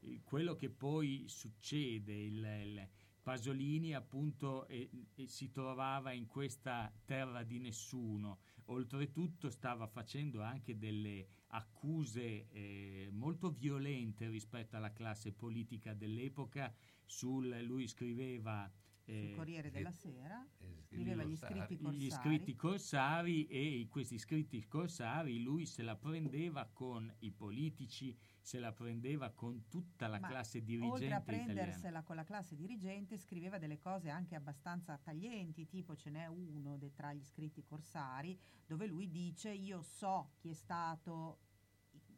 il- quello che poi succede, il, Pasolini appunto eh, si trovava in questa terra di nessuno, oltretutto stava facendo anche delle accuse eh, molto violente rispetto alla classe politica dell'epoca, sul, lui scriveva... Sul eh, Corriere della Sera scriveva gli scritti corsari. gli scritti corsari e questi scritti corsari lui se la prendeva con i politici, se la prendeva con tutta la Ma classe Oltre a dirigente italiana. prendersela con la classe dirigente, scriveva delle cose anche abbastanza taglienti, tipo ce n'è uno de- tra gli scritti corsari dove lui dice io so chi è stato,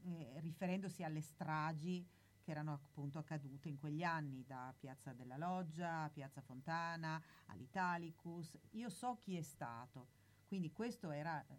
eh, riferendosi alle stragi che erano appunto accadute in quegli anni, da Piazza della Loggia a Piazza Fontana all'Italicus, io so chi è stato. Quindi questo era eh,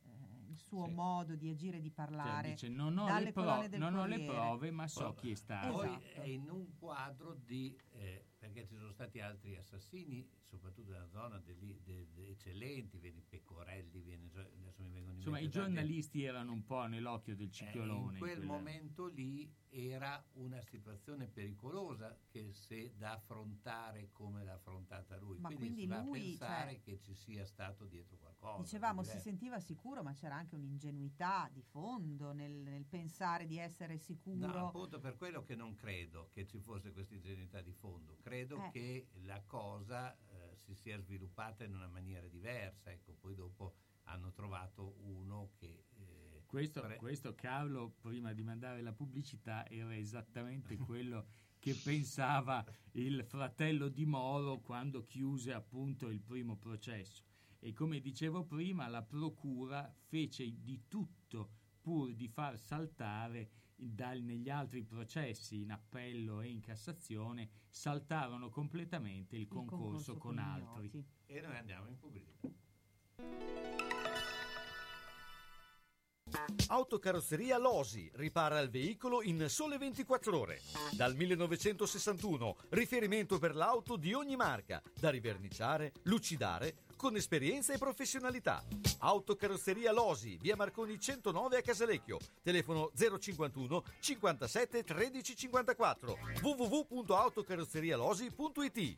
il suo Sì. modo di agire e di Cioè, parlare. dice, non ho, dalle le, pro- non ho le Corriere." prove, ma so chi è stato. Poi Esatto. è in un quadro di, eh, perché ci sono stati altri assassini, soprattutto nella zona degli, de- de- eccellenti, vieni Pecorelli, viene, adesso mi vengono in Insomma, i mente tanti- giornalisti erano un po' nell'occhio del Eh, ciclone. in quel quella- momento lì era una situazione pericolosa che se da affrontare come l'ha affrontata lui. Ma quindi, quindi si va lui, a pensare cioè, che ci sia stato dietro qualcosa. Dicevamo, di si sentiva sicuro, ma c'era anche un'ingenuità di fondo nel, nel pensare di essere sicuro. No, appunto per quello che non credo che ci fosse questa ingenuità di fondo. Credo Eh. che la cosa eh, si sia sviluppata in una maniera diversa. Ecco, poi dopo hanno trovato uno che... eh, Questo, pre- questo, Carlo, prima di mandare la pubblicità, era esattamente quello che pensava il fratello di Moro quando chiuse appunto il primo processo. E come dicevo prima, la procura fece di tutto pur di far saltare dal- negli altri processi in appello e in Cassazione, saltarono completamente il, concorso, con, altri. E noi andiamo in pubblicità. Autocarrozzeria Losi ripara il veicolo in sole 24 ore. Dal 1961, riferimento per l'auto di ogni marca, da riverniciare, lucidare, con esperienza e professionalità. Autocarrozzeria Losi, via Marconi 109 a Casalecchio, telefono 051 57 13 54 www.autocarrozzerialosi.it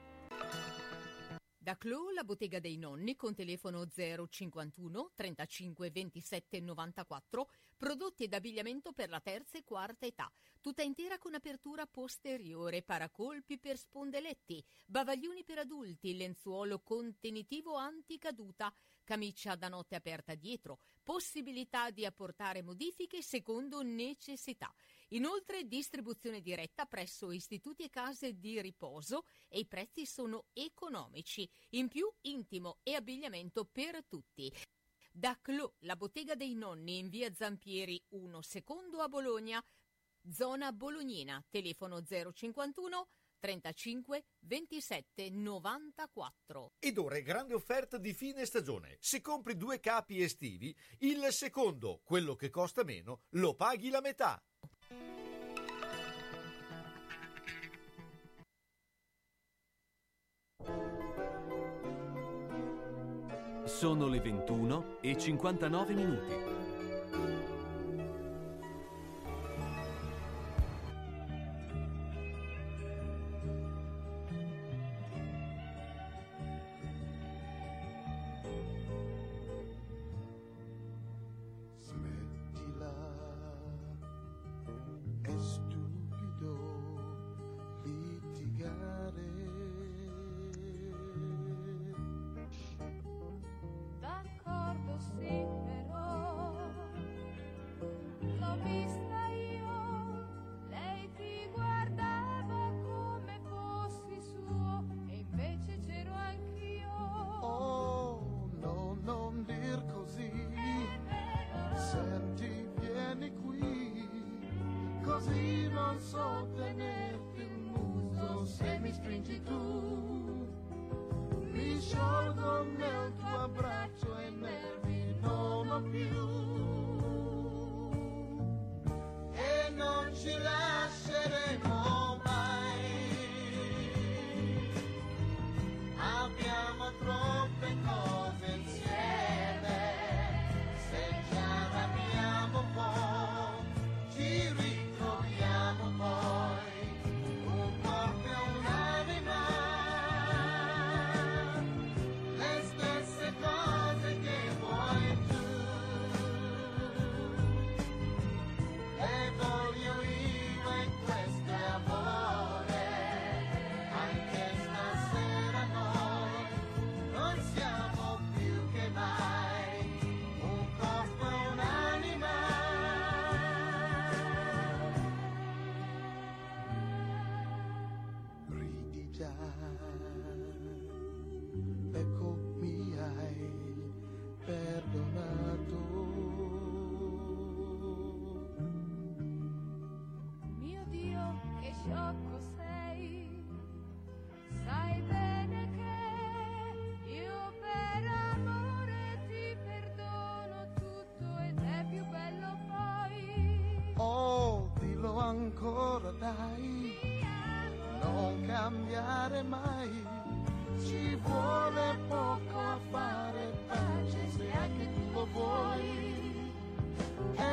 Da Clo, la bottega dei nonni con telefono 051 35 27 94, prodotti ed abbigliamento per la terza e quarta età, tutta intera con apertura posteriore, paracolpi per spondeletti, bavaglioni per adulti, lenzuolo contenitivo anticaduta, camicia da notte aperta dietro, possibilità di apportare modifiche secondo necessità. Inoltre distribuzione diretta presso istituti e case di riposo e i prezzi sono economici. In più intimo e abbigliamento per tutti. Da Clo, la bottega dei nonni in via Zampieri 1 secondo a Bologna, zona bolognina, telefono 051 35 27 94. Ed ora è grande offerta di fine stagione. Se compri due capi estivi, il secondo, quello che costa meno, lo paghi la metà. Sono le 21 e 59 minuti.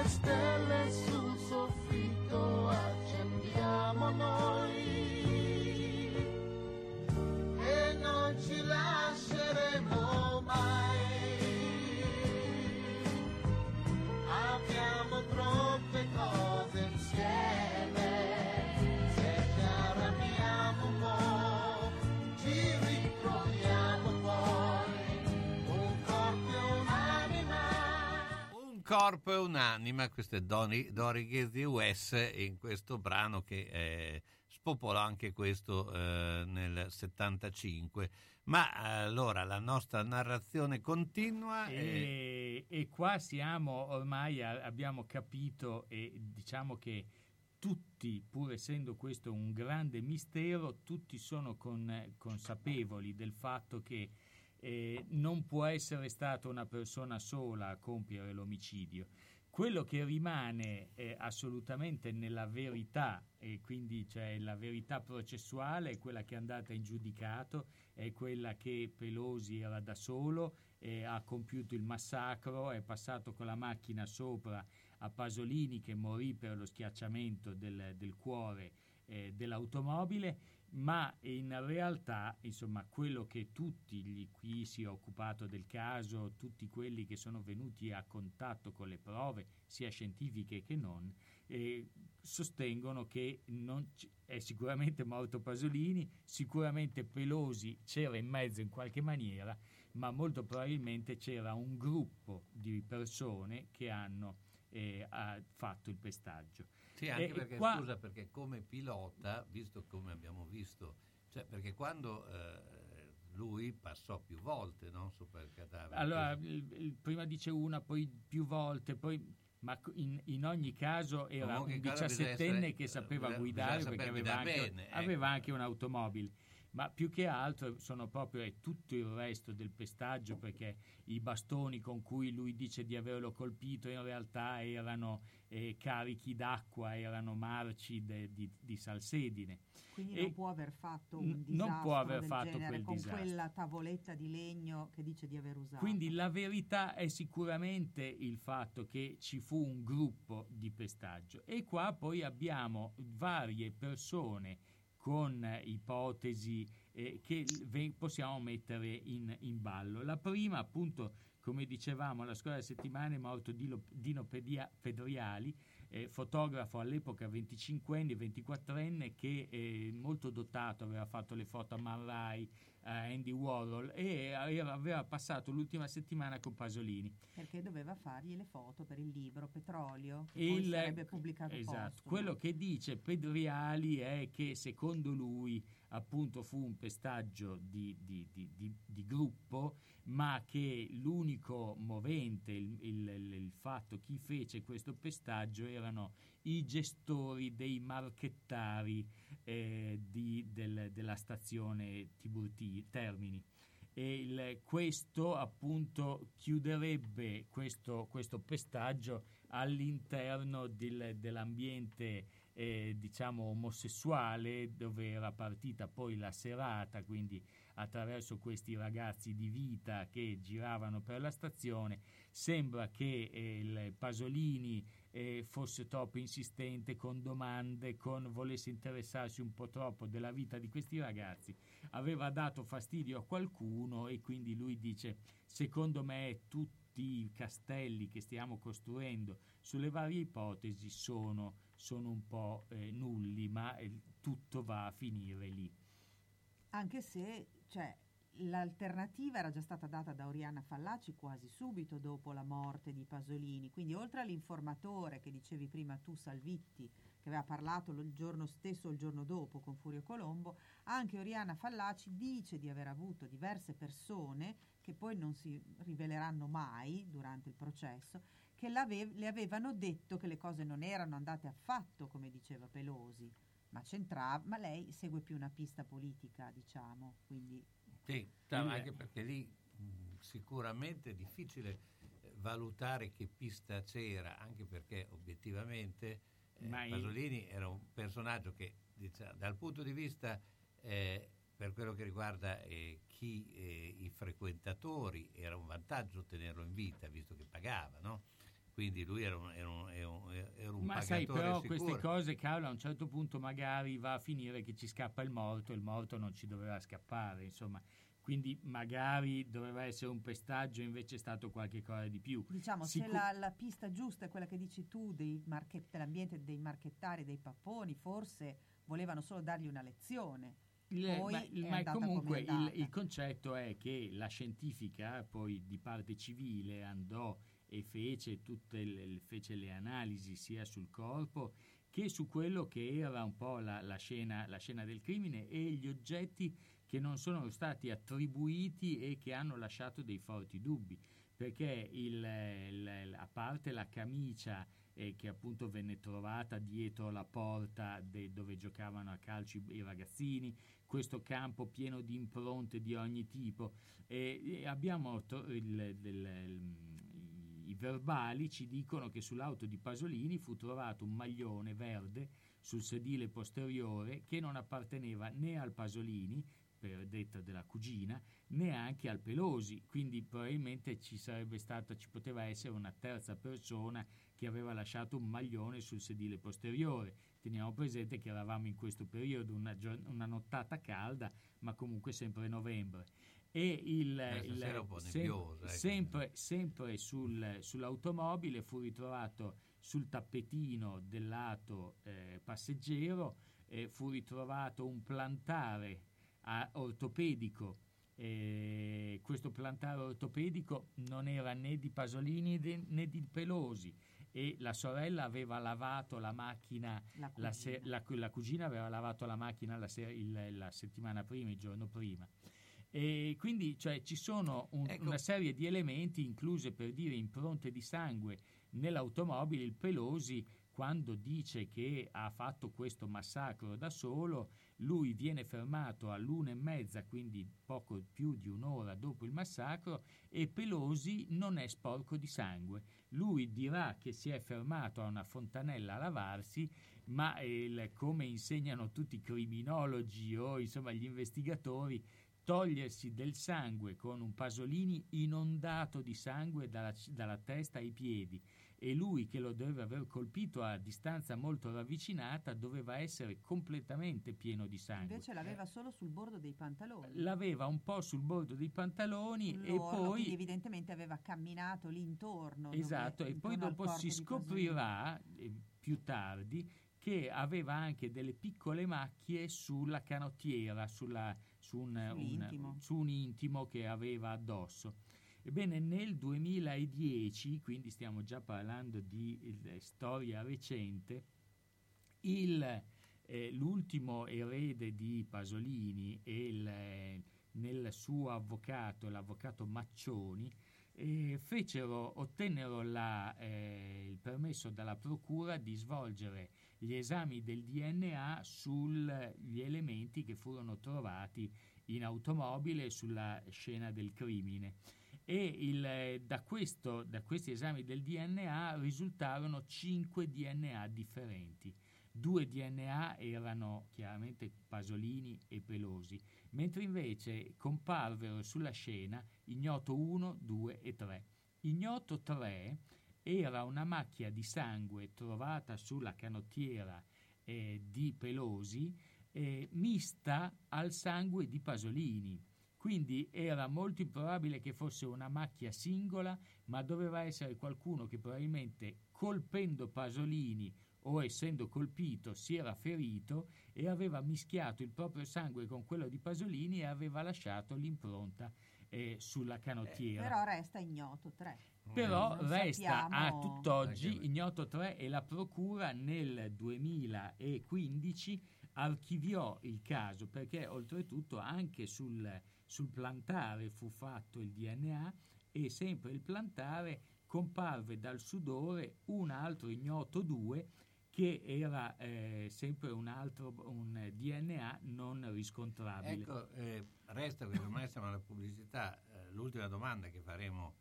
E corpo e un'anima, questo è Doni, Dori Ghezzi Wes in questo brano che eh, spopolò anche questo eh, nel 75. Ma allora la nostra narrazione continua e... E, e qua siamo, ormai a- abbiamo capito e diciamo che tutti, pur essendo questo un grande mistero, tutti sono con- consapevoli del fatto che eh, non può essere stata una persona sola a compiere l'omicidio. Quello che rimane eh, assolutamente nella verità, e quindi cioè la verità processuale, è quella che è andata in giudicato, è quella che Pelosi era da solo, eh, ha compiuto il massacro, è passato con la macchina sopra a Pasolini che morì per lo schiacciamento del, del cuore eh, dell'automobile, ma in realtà, insomma, quello che tutti gli qui si è occupato del caso, tutti quelli che sono venuti a contatto con le prove, sia scientifiche che non, eh, sostengono che c- è sicuramente morto Pasolini, sicuramente Pelosi c'era in mezzo in qualche maniera, ma molto probabilmente c'era un gruppo di persone che hanno eh, fatto il pestaggio. Sì, anche E perché, qua- scusa, perché come pilota, visto come abbiamo visto, cioè perché quando eh, lui passò più volte no, sopra il cadavere. Allora, il- il- prima dice una, poi più volte, poi, ma in, in ogni caso era un in caso bisogna 17enne essere- che sapeva bisogna guidare perché aveva anche, bene, ecco. aveva anche un'automobile. Ma più che altro sono proprio è tutto il resto del pestaggio perché i bastoni con cui lui dice di averlo colpito in realtà erano eh, carichi d'acqua, erano marci de- di, di salsedine. Quindi E- non può aver fatto un non disastro può aver del fatto genere con disastro. quella tavoletta di legno che dice di aver usato. Quindi la verità è sicuramente il fatto che ci fu un gruppo di pestaggio e qua poi abbiamo varie persone con ipotesi eh, che possiamo mettere in, in ballo. La prima, appunto, come dicevamo, alla scuola settimana è morto Dilo- Dino Pedia- Pedriali, eh, fotografo all'epoca 25enne, 24enne, che è molto dotato, aveva fatto le foto a a Andy Warhol e aveva, passato l'ultima settimana con Pasolini. Perché doveva fargli le foto per il libro Petrolio, che Il- sarebbe pubblicato esatto, postumo. quello che dice Pedriali è che secondo lui appunto fu un pestaggio di, di- di- di- gruppo, ma che l'unico movente, il, il- il- il fatto chi fece questo pestaggio erano i gestori dei marchettari eh, di- del- della stazione Tiburti Termini. E il- questo appunto chiuderebbe questo, questo pestaggio all'interno del- dell'ambiente eh, diciamo omosessuale dove era partita poi la serata quindi attraverso questi ragazzi di vita che giravano per la stazione sembra che eh, il Pasolini eh, fosse troppo insistente con domande con volesse interessarsi un po' troppo della vita di questi ragazzi aveva dato fastidio a qualcuno e quindi lui dice secondo me tutti i castelli che stiamo costruendo sulle varie ipotesi sono, sono un po' eh, nulli ma eh, tutto va a finire lì Anche se, cioè, l'alternativa era già stata data da Oriana Fallaci quasi subito dopo la morte di Pasolini, quindi oltre all'informatore che dicevi prima tu Salvitti, che aveva parlato il giorno stesso o il giorno dopo con Furio Colombo, anche Oriana Fallaci dice di aver avuto diverse persone che poi non si riveleranno mai durante il processo, che le avevano detto che le cose non erano andate affatto come diceva Pelosi, ma ma lei segue più una pista politica, diciamo, quindi Sì, anche perché lì sicuramente è difficile eh, valutare che pista c'era, anche perché obiettivamente eh, Pasolini era un personaggio che diciamo, dal punto di vista eh, per quello che riguarda eh, chi eh, i frequentatori era un vantaggio tenerlo in vita visto che pagava, no? Quindi lui era un, era un- era un- era un Ma pagatore sai, però sicuro. queste cose, Carlo, a un certo punto magari va a finire che ci scappa il morto e il morto non ci doveva scappare, insomma. Quindi magari doveva essere un pestaggio, invece è stato qualche cosa di più. Diciamo, Sicu- se la, la pista giusta è quella che dici tu dei marchet- dell'ambiente dei marchettari, dei papponi, forse volevano solo dargli una lezione. Poi ma, ma comunque il, il concetto è che la scientifica poi di parte civile andò e fece tutte le, fece le analisi sia sul corpo che su quello che era un po' la, la scena, la scena del crimine e gli oggetti che non sono stati attribuiti e che hanno lasciato dei forti dubbi perché il, il- a parte la camicia eh, che appunto venne trovata dietro la porta de- dove giocavano a calcio i, i ragazzini, questo campo pieno di impronte di ogni tipo, e, e abbiamo tro- il- del- i verbali ci dicono che sull'auto di Pasolini fu trovato un maglione verde sul sedile posteriore che non apparteneva né al Pasolini, per detta della cugina, neanche al Pelosi, quindi probabilmente ci sarebbe stata, ci poteva essere una terza persona che aveva lasciato un maglione sul sedile posteriore. Teniamo presente che eravamo in questo periodo, una, una nottata calda, ma comunque sempre novembre. E il, Eh, il- sem- nebbiosa, ecco. sempre, sempre sul- sull'automobile fu ritrovato sul tappetino del lato eh, passeggero, eh, fu ritrovato un plantare a- ortopedico. eh, questo plantare ortopedico non era né di Pasolini de- né di Pelosi e la sorella aveva lavato la macchina, La la, se- la- la cugina aveva lavato la macchina la, se- il- la settimana prima, il giorno prima. E quindi cioè, ci sono un- Ecco. una serie di elementi, incluse per dire impronte di sangue nell'automobile. Il Pelosi, quando dice che ha fatto questo massacro da solo, lui viene fermato all'una e mezza, quindi poco più di un'ora dopo il massacro, e Pelosi non è sporco di sangue. Lui dirà che si è fermato a una fontanella a lavarsi, ma il- come insegnano tutti i criminologi o insomma gli investigatori, togliersi del sangue con un Pasolini inondato di sangue dalla, dalla testa ai piedi e lui che lo doveva aver colpito a distanza molto ravvicinata doveva essere completamente pieno di sangue. Invece l'aveva solo sul bordo dei pantaloni. L'aveva un po' sul bordo dei pantaloni e L'orlo, poi quindi evidentemente aveva camminato lì intorno. dove- Esatto, e poi dopo si scoprirà eh, più tardi che aveva anche delle piccole macchie sulla canottiera, sulla- su, un, un- Sull'intimo. su un intimo che aveva addosso. Ebbene, nel 2010, quindi stiamo già parlando di eh, storia recente, il, eh, l'ultimo erede di Pasolini e il, eh, nel suo avvocato, l'avvocato Maccioni, eh, fecero, ottennero la, eh, il permesso dalla procura di svolgere gli esami del DNA sugli elementi che furono trovati in automobile sulla scena del crimine. E il, da, questo, da questi esami del DNA risultarono 5 DNA differenti. Due DNA erano chiaramente Pasolini e Pelosi, mentre invece comparvero sulla scena ignoto 1, 2 e 3. Ignoto 3 era una macchia di sangue trovata sulla canottiera eh, di Pelosi eh, mista al sangue di Pasolini. Quindi era molto improbabile che fosse una macchia singola, ma doveva essere qualcuno che probabilmente colpendo Pasolini o essendo colpito si era ferito e aveva mischiato il proprio sangue con quello di Pasolini e aveva lasciato l'impronta eh, sulla canottiera. Però resta ignoto 3. Però Non resta a sappiamo- tutt'oggi ignoto 3 e la procura nel 2015 archiviò il caso perché oltretutto anche sul, sul plantare fu fatto il DNA e sempre il plantare comparve dal sudore un altro ignoto 2 che era eh, sempre un altro un DNA non riscontrabile. Ecco, eh, resta che ormai siamo alla pubblicità, eh, l'ultima domanda che faremo,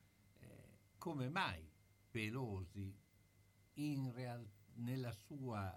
come mai Pelosi in real- nella sua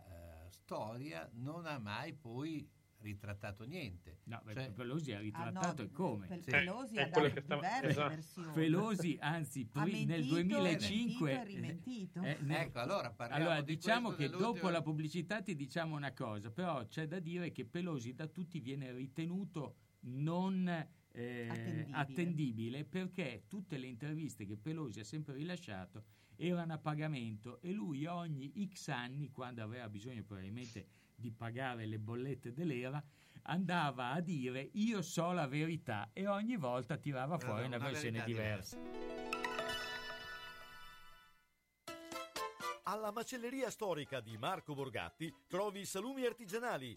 eh, storia non ha mai poi ritrattato niente? No, Cioè- Pelosi ha ritrattato Ah, no, e come? Pe- Sì. Pelosi È ha dato diverse esatto. versioni. Pelosi, anzi, pri- nel mentito, 2005 rimentito e rimentito. eh, nel- Ecco, allora parliamo Allora, di diciamo che dopo la pubblicità ti diciamo una cosa, però c'è da dire che Pelosi da tutti viene ritenuto non eh, Attendibile. attendibile perché tutte le interviste che Pelosi ha sempre rilasciato erano a pagamento e lui ogni X anni, quando aveva bisogno probabilmente di pagare le bollette dell'era, andava a dire io so la verità e ogni volta tirava fuori una una versione verità diversa. Alla macelleria storica di Marco Borgatti trovi salumi artigianali,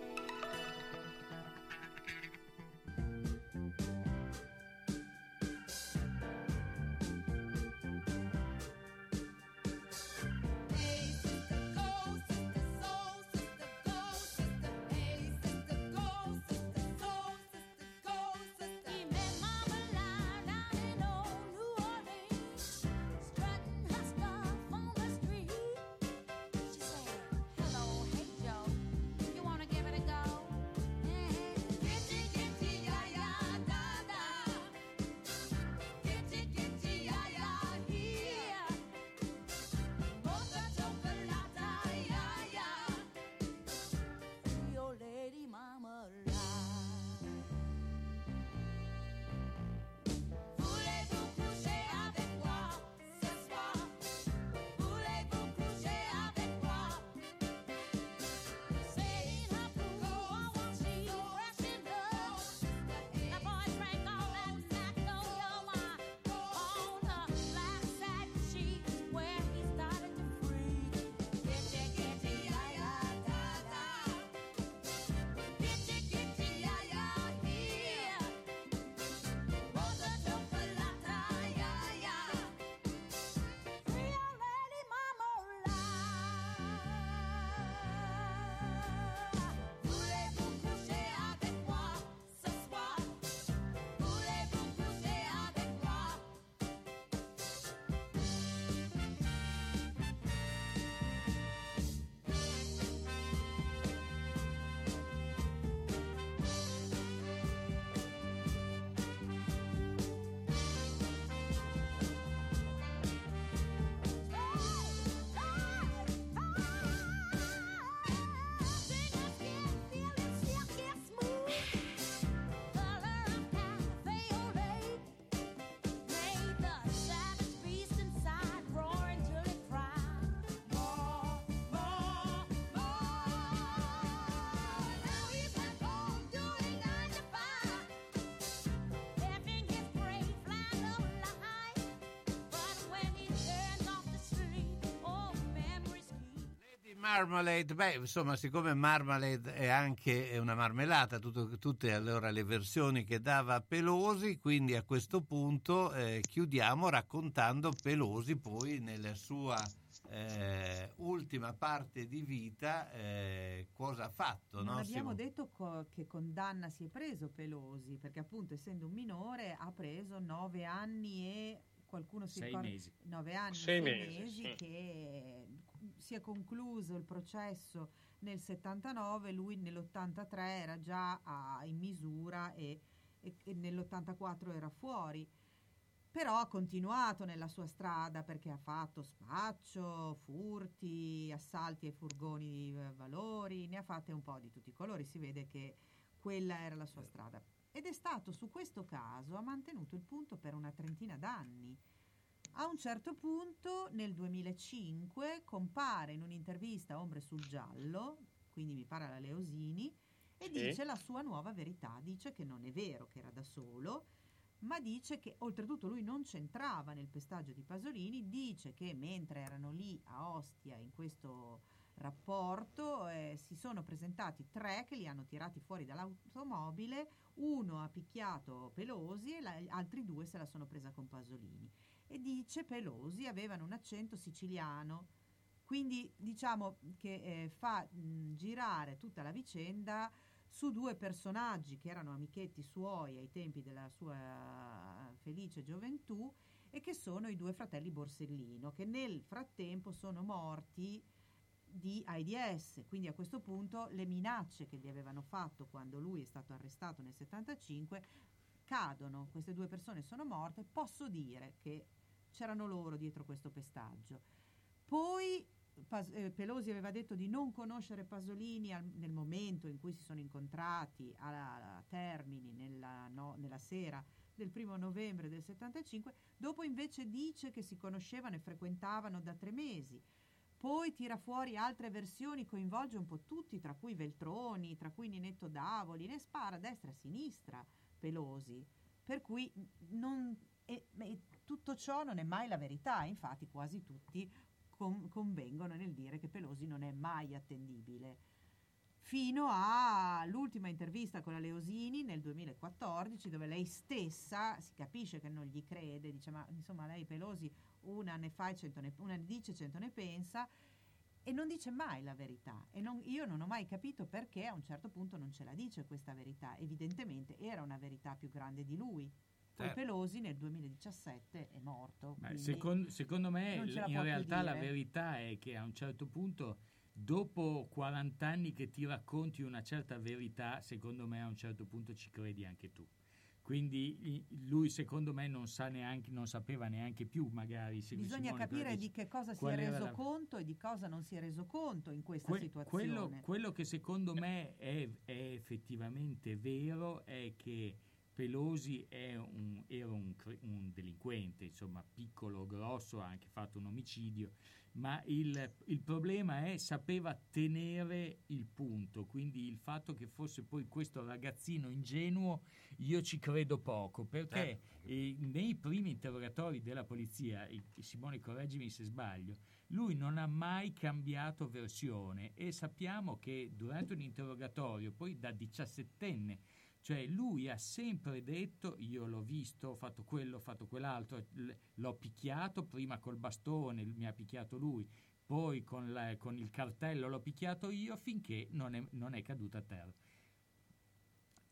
Marmalade, beh, insomma, siccome Marmalade è anche una marmellata, tutto- tutte allora le versioni che dava Pelosi, quindi a questo punto eh, chiudiamo raccontando Pelosi poi nella sua eh, ultima parte di vita eh, cosa ha fatto. Non no? abbiamo detto co- che condanna si è preso Pelosi, perché appunto essendo un minore ha preso nove anni e qualcuno si Sei ricorda mesi. nove anni Sei sei mesi, mesi sì. che si è concluso il processo nel 79, lui nell'83 era già a- in misura e, e- e nell'84 era fuori. Però ha continuato nella sua strada perché ha fatto spaccio, furti, assalti ai furgoni di eh, valori, ne ha fatte un po' di tutti i colori, si vede che quella era la sua strada. Ed è stato su questo caso, ha mantenuto il punto per una trentina d'anni. A un certo punto, nel 2005, compare in un'intervista Ombre sul Giallo, quindi mi pare alla Leosini, e Sì. dice la sua nuova verità, dice che non è vero che era da solo, ma dice che oltretutto lui non c'entrava nel pestaggio di Pasolini, dice che mentre erano lì a Ostia in questo rapporto eh, si sono presentati tre che li hanno tirati fuori dall'automobile, uno ha picchiato Pelosi e la- altri due se la sono presa con Pasolini. E dice Pelosi avevano un accento siciliano, quindi diciamo che eh, fa mh, girare tutta la vicenda su due personaggi che erano amichetti suoi ai tempi della sua felice gioventù e che sono i due fratelli Borsellino, che nel frattempo sono morti di AIDS. Quindi a questo punto le minacce che gli avevano fatto quando lui è stato arrestato nel 75 cadono. Queste due persone sono morte. Posso dire che c'erano loro dietro questo pestaggio. Poi Pas- eh, Pelosi aveva detto di non conoscere Pasolini al- nel momento in cui si sono incontrati a, a Termini nella, no- nella sera del primo novembre del 75, dopo invece dice che si conoscevano e frequentavano da tre mesi. Poi tira fuori altre versioni, coinvolge un po' tutti, tra cui Veltroni, tra cui Ninetto Davoli, ne spara a destra e a sinistra Pelosi. Per cui non- e- e tutto ciò non è mai la verità, infatti quasi tutti con- convengono nel dire che Pelosi non è mai attendibile. Fino all'ultima intervista con la Leosini nel 2014, dove lei stessa si capisce che non gli crede, dice: Ma insomma, lei Pelosi una ne fa e cento ne, una ne dice, cento ne pensa, e non dice mai la verità. E non- io non ho mai capito perché a un certo punto non ce la dice questa verità. Evidentemente era una verità più grande di lui. Certo. Pelosi nel 2017 è morto. Ma quindi secon- secondo me in realtà la verità è che a un certo punto, dopo 40 anni che ti racconti una certa verità, secondo me a un certo punto ci credi anche tu. Quindi lui secondo me non sa neanche, non sapeva neanche più magari Bisogna Simone capire dice. di che cosa si è reso la- conto e di cosa non si è reso conto in questa Que- situazione. quello, quello che secondo me è, è effettivamente vero è che Pelosi è un- era un, un delinquente, insomma, piccolo o grosso, ha anche fatto un omicidio, ma il, il problema è sapeva tenere il punto, quindi il fatto che fosse poi questo ragazzino ingenuo, io ci credo poco, perché eh, nei primi interrogatori della polizia, Simone correggimi se sbaglio, lui non ha mai cambiato versione e sappiamo che durante un interrogatorio, poi da diciassettenne, cioè lui ha sempre detto io l'ho visto, ho fatto quello, ho fatto quell'altro, l'ho picchiato prima col bastone, mi ha picchiato lui, poi con, la- con il cartello l'ho picchiato io finché non è, non è caduto a terra.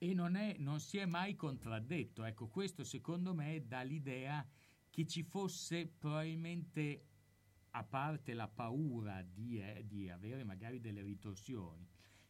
E non, è- non si è mai contraddetto. Ecco, questo secondo me dà l'idea che ci fosse probabilmente, a parte la paura di, eh, di avere magari delle ritorsioni,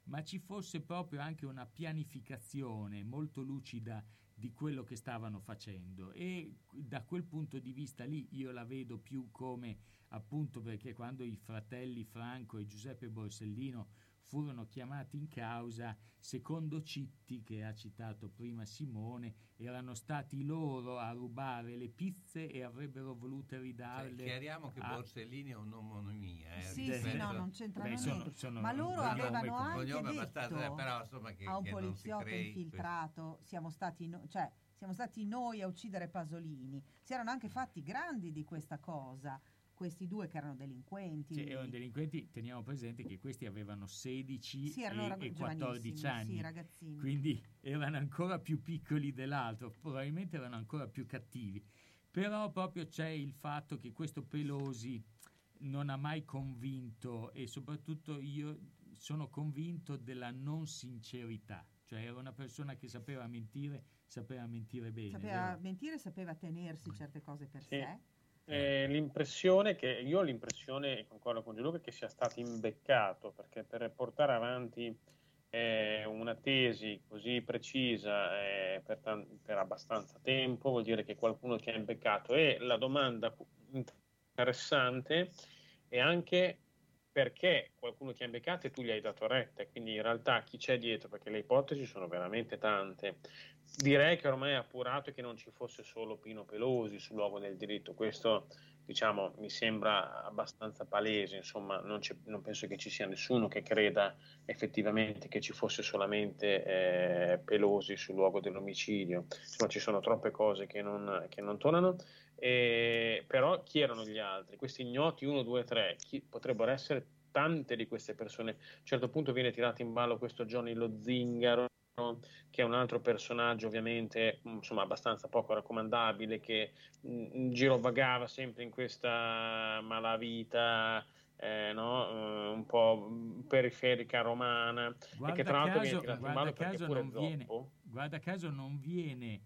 ma ci fosse proprio anche una pianificazione molto lucida di quello che stavano facendo. E da quel punto di vista lì io la vedo più come appunto perché quando i fratelli Franco e Giuseppe Borsellino furono chiamati in causa, secondo Citti, che ha citato prima Simone, erano stati loro a rubare le pizze e avrebbero voluto Cioè, ridarle. chiariamo che a- Borsellini è un'omonimia. Eh, Sì, sì, no, non c'entrano Beh, sono- niente. sono Ma loro avevano anche detto però, insomma, che- a un che non si poliziotto crei infiltrato siamo stati, no- cioè, siamo stati noi a uccidere Pasolini. Si erano anche fatti grandi di questa cosa. Questi due che erano delinquenti. Sì, erano delinquenti, teniamo presente che questi avevano 16 Sì, erano e, rag- e 14 giovanissimi, anni, sì, ragazzini. quindi erano ancora più piccoli dell'altro, probabilmente erano ancora più cattivi. Però proprio c'è il fatto che questo Pelosi non ha mai convinto e soprattutto io sono convinto della non sincerità, cioè era una persona che sapeva mentire, sapeva mentire bene. Sapeva vero? mentire, sapeva tenersi certe cose per Sì. sé. Eh, l'impressione che io ho l'impressione, concordo con Gianluca, che sia stato imbeccato perché per portare avanti eh, una tesi così precisa eh, per, tan- per abbastanza tempo vuol dire che qualcuno ti ha imbeccato. E la domanda interessante è anche perché qualcuno ti ha imbeccato e tu gli hai dato retta, quindi in realtà chi c'è dietro, perché le ipotesi sono veramente tante. Direi che ormai è appurato che non ci fosse solo Pino Pelosi sul luogo del diritto, questo diciamo mi sembra abbastanza palese, insomma non, non penso che ci sia nessuno che creda effettivamente che ci fosse solamente eh, Pelosi sul luogo dell'omicidio, insomma ci sono troppe cose che non, che non tornano, e- però chi erano gli altri? Questi ignoti 1, 2, 3, chi, potrebbero essere tante di queste persone, a un certo punto viene tirato in ballo questo Johnny Lo Zingaro, che è un altro personaggio ovviamente mh, insomma abbastanza poco raccomandabile che mh, girovagava sempre in questa malavita eh, no? Eh, un po' mh, periferica romana e Guarda che tra l'altro caso, viene tirato in guarda ballo perché caso pure non viene, Zoppo guarda caso non viene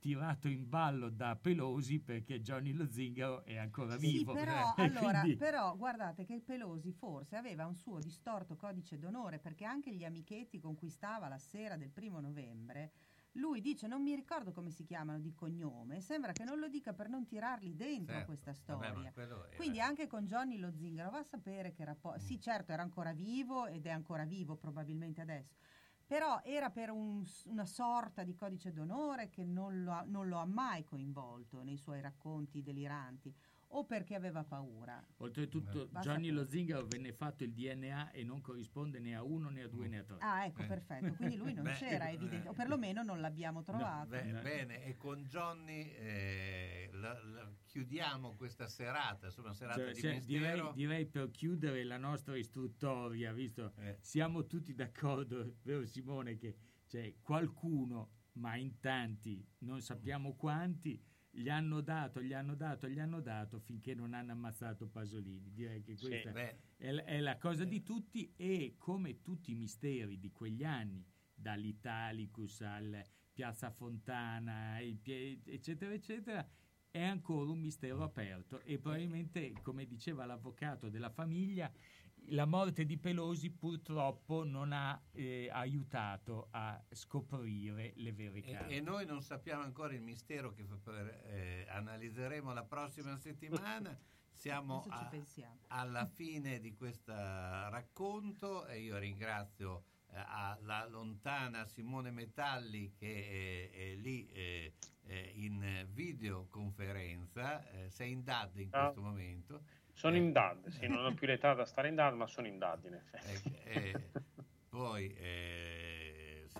tirato in ballo da Pelosi perché Johnny Lo Zingaro è ancora Sì, vivo. però, E allora, quindi- però guardate che Pelosi forse aveva un suo distorto codice d'onore perché anche gli amichetti con cui stava la sera del primo novembre, lui dice non mi ricordo come si chiamano di cognome, sembra che non lo dica per non tirarli dentro a Certo, questa vabbè, ma storia. era- Quindi anche con Johnny Lo Zingaro va a sapere che rapporto... Sì, certo, era ancora vivo ed è ancora vivo probabilmente adesso. Però era per un- una sorta di codice d'onore che non lo, ha, non lo ha mai coinvolto nei suoi racconti deliranti o perché aveva paura. Oltretutto Va a Johnny sapere. Lo Zingaro venne fatto il DNA e non corrisponde né a uno né a due né a tre. Ah, ecco, perfetto. Quindi lui non Beh, c'era, eh, evidente, o perlomeno non l'abbiamo trovato. Beh, bene, e con Johnny eh, la- la- chiudiamo questa serata, insomma, una serata Cioè, di cioè, direi, mistero. direi per chiudere la nostra istruttoria, visto Eh. siamo tutti d'accordo, vero Simone, che c'è qualcuno, ma in tanti, non sappiamo quanti, gli hanno dato, gli hanno dato, gli hanno dato finché non hanno ammazzato Pasolini. Direi che Sì, questa beh. è, la- è la cosa di tutti e come tutti i misteri di quegli anni, dall'Italicus al Piazza Fontana, eccetera, eccetera, è ancora un mistero aperto e probabilmente, come diceva l'avvocato della famiglia, la morte di Pelosi purtroppo non ha eh, aiutato a scoprire le vere E, e noi non sappiamo ancora il mistero che per- eh, analizzeremo la prossima settimana. Siamo Adesso ci a- pensiamo. alla fine di questo racconto e io ringrazio eh, la lontana Simone Metalli che è, è lì eh, eh, in videoconferenza. Eh, sei in DAD in questo momento. Sono Eh, in DAD, sì, non ho più l'età da stare in DAD ma sono in DAD in effetti. Eh, poi eh,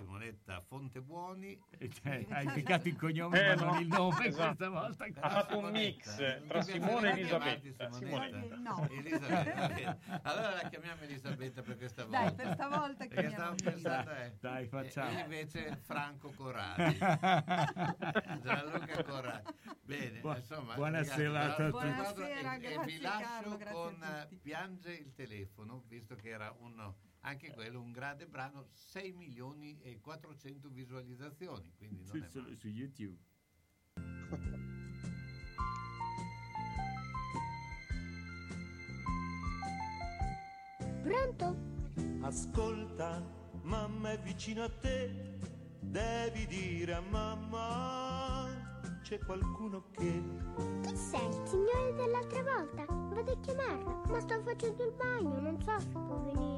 Simonetta Fontebuoni. cioè, hai beccato il cognome Eh, ma non no, il nome esatto. questa volta. Ha fatto un mix tra Simone e Elisabetta. Simonetta. No. Elisabetta. Allora la chiamiamo Elisabetta per questa volta. Dai, per stavolta Perché chiamiamo stavo pensando, eh, Dai, facciamo. E invece Franco Corradi. Gianluca Corradi. Bene, Bu- insomma, buona serata a tutti. Buonasera, e, e grazie, vi lascio Carlo, con eh. Piange il telefono, visto che era uno, anche quello un grande brano, 6 milioni e 400 visualizzazioni, quindi non Su, è su- male. su YouTube. Pronto? Ascolta, mamma è vicino a te, devi dire a mamma c'è qualcuno che Chi sei? Il signore dell'altra volta? Vado a chiamarlo, ma sto facendo il bagno, non so se può venire.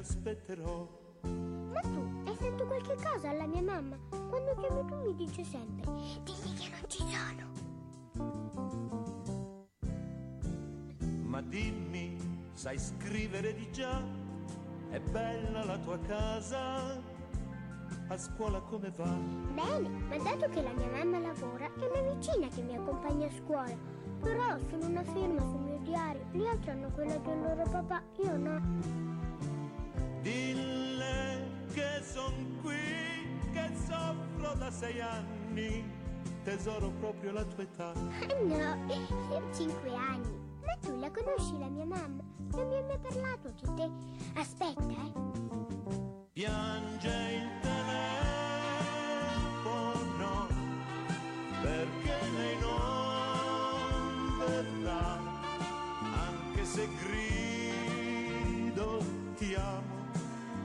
Aspetterò. Ma tu hai sentito qualche cosa alla mia mamma? Quando chiamo tu mi dice sempre, digli che non ci sono. Ma dimmi, sai scrivere di già? È bella la tua casa? A scuola come va? Bene, ma dato che la mia mamma lavora, è una vicina che mi accompagna a scuola. Però sono una firma sul mio diario, gli altri hanno quella del loro papà, io no. Dille che son qui, che soffro da sei anni. Tesoro proprio la tua età. Ah, No, io ho cinque anni. Ma tu la conosci la mia mamma? Non mi hai mai parlato di te. Aspetta, eh. Piange il telefono perché lei non verrà, anche se grido ti amo,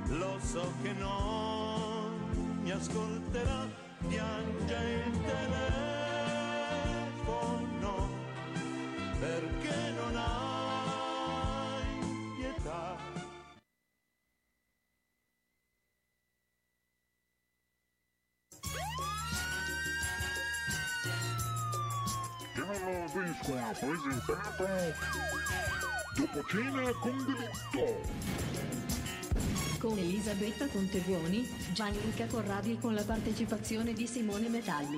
lo so che non mi ascolterà. Piange il telefono perché non hai pietà. Piano Disco ha presentato Dopo cena con delitto. Con Elisabetta Contebuoni, Gianluca Corradi e con la partecipazione di Simone Metalli.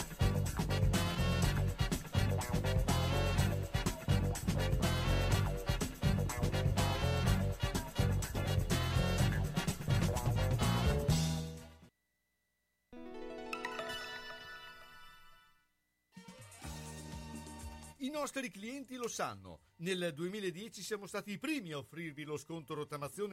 Nostri clienti lo sanno. Nel 2010 siamo stati i primi a offrirvi lo sconto rottamazione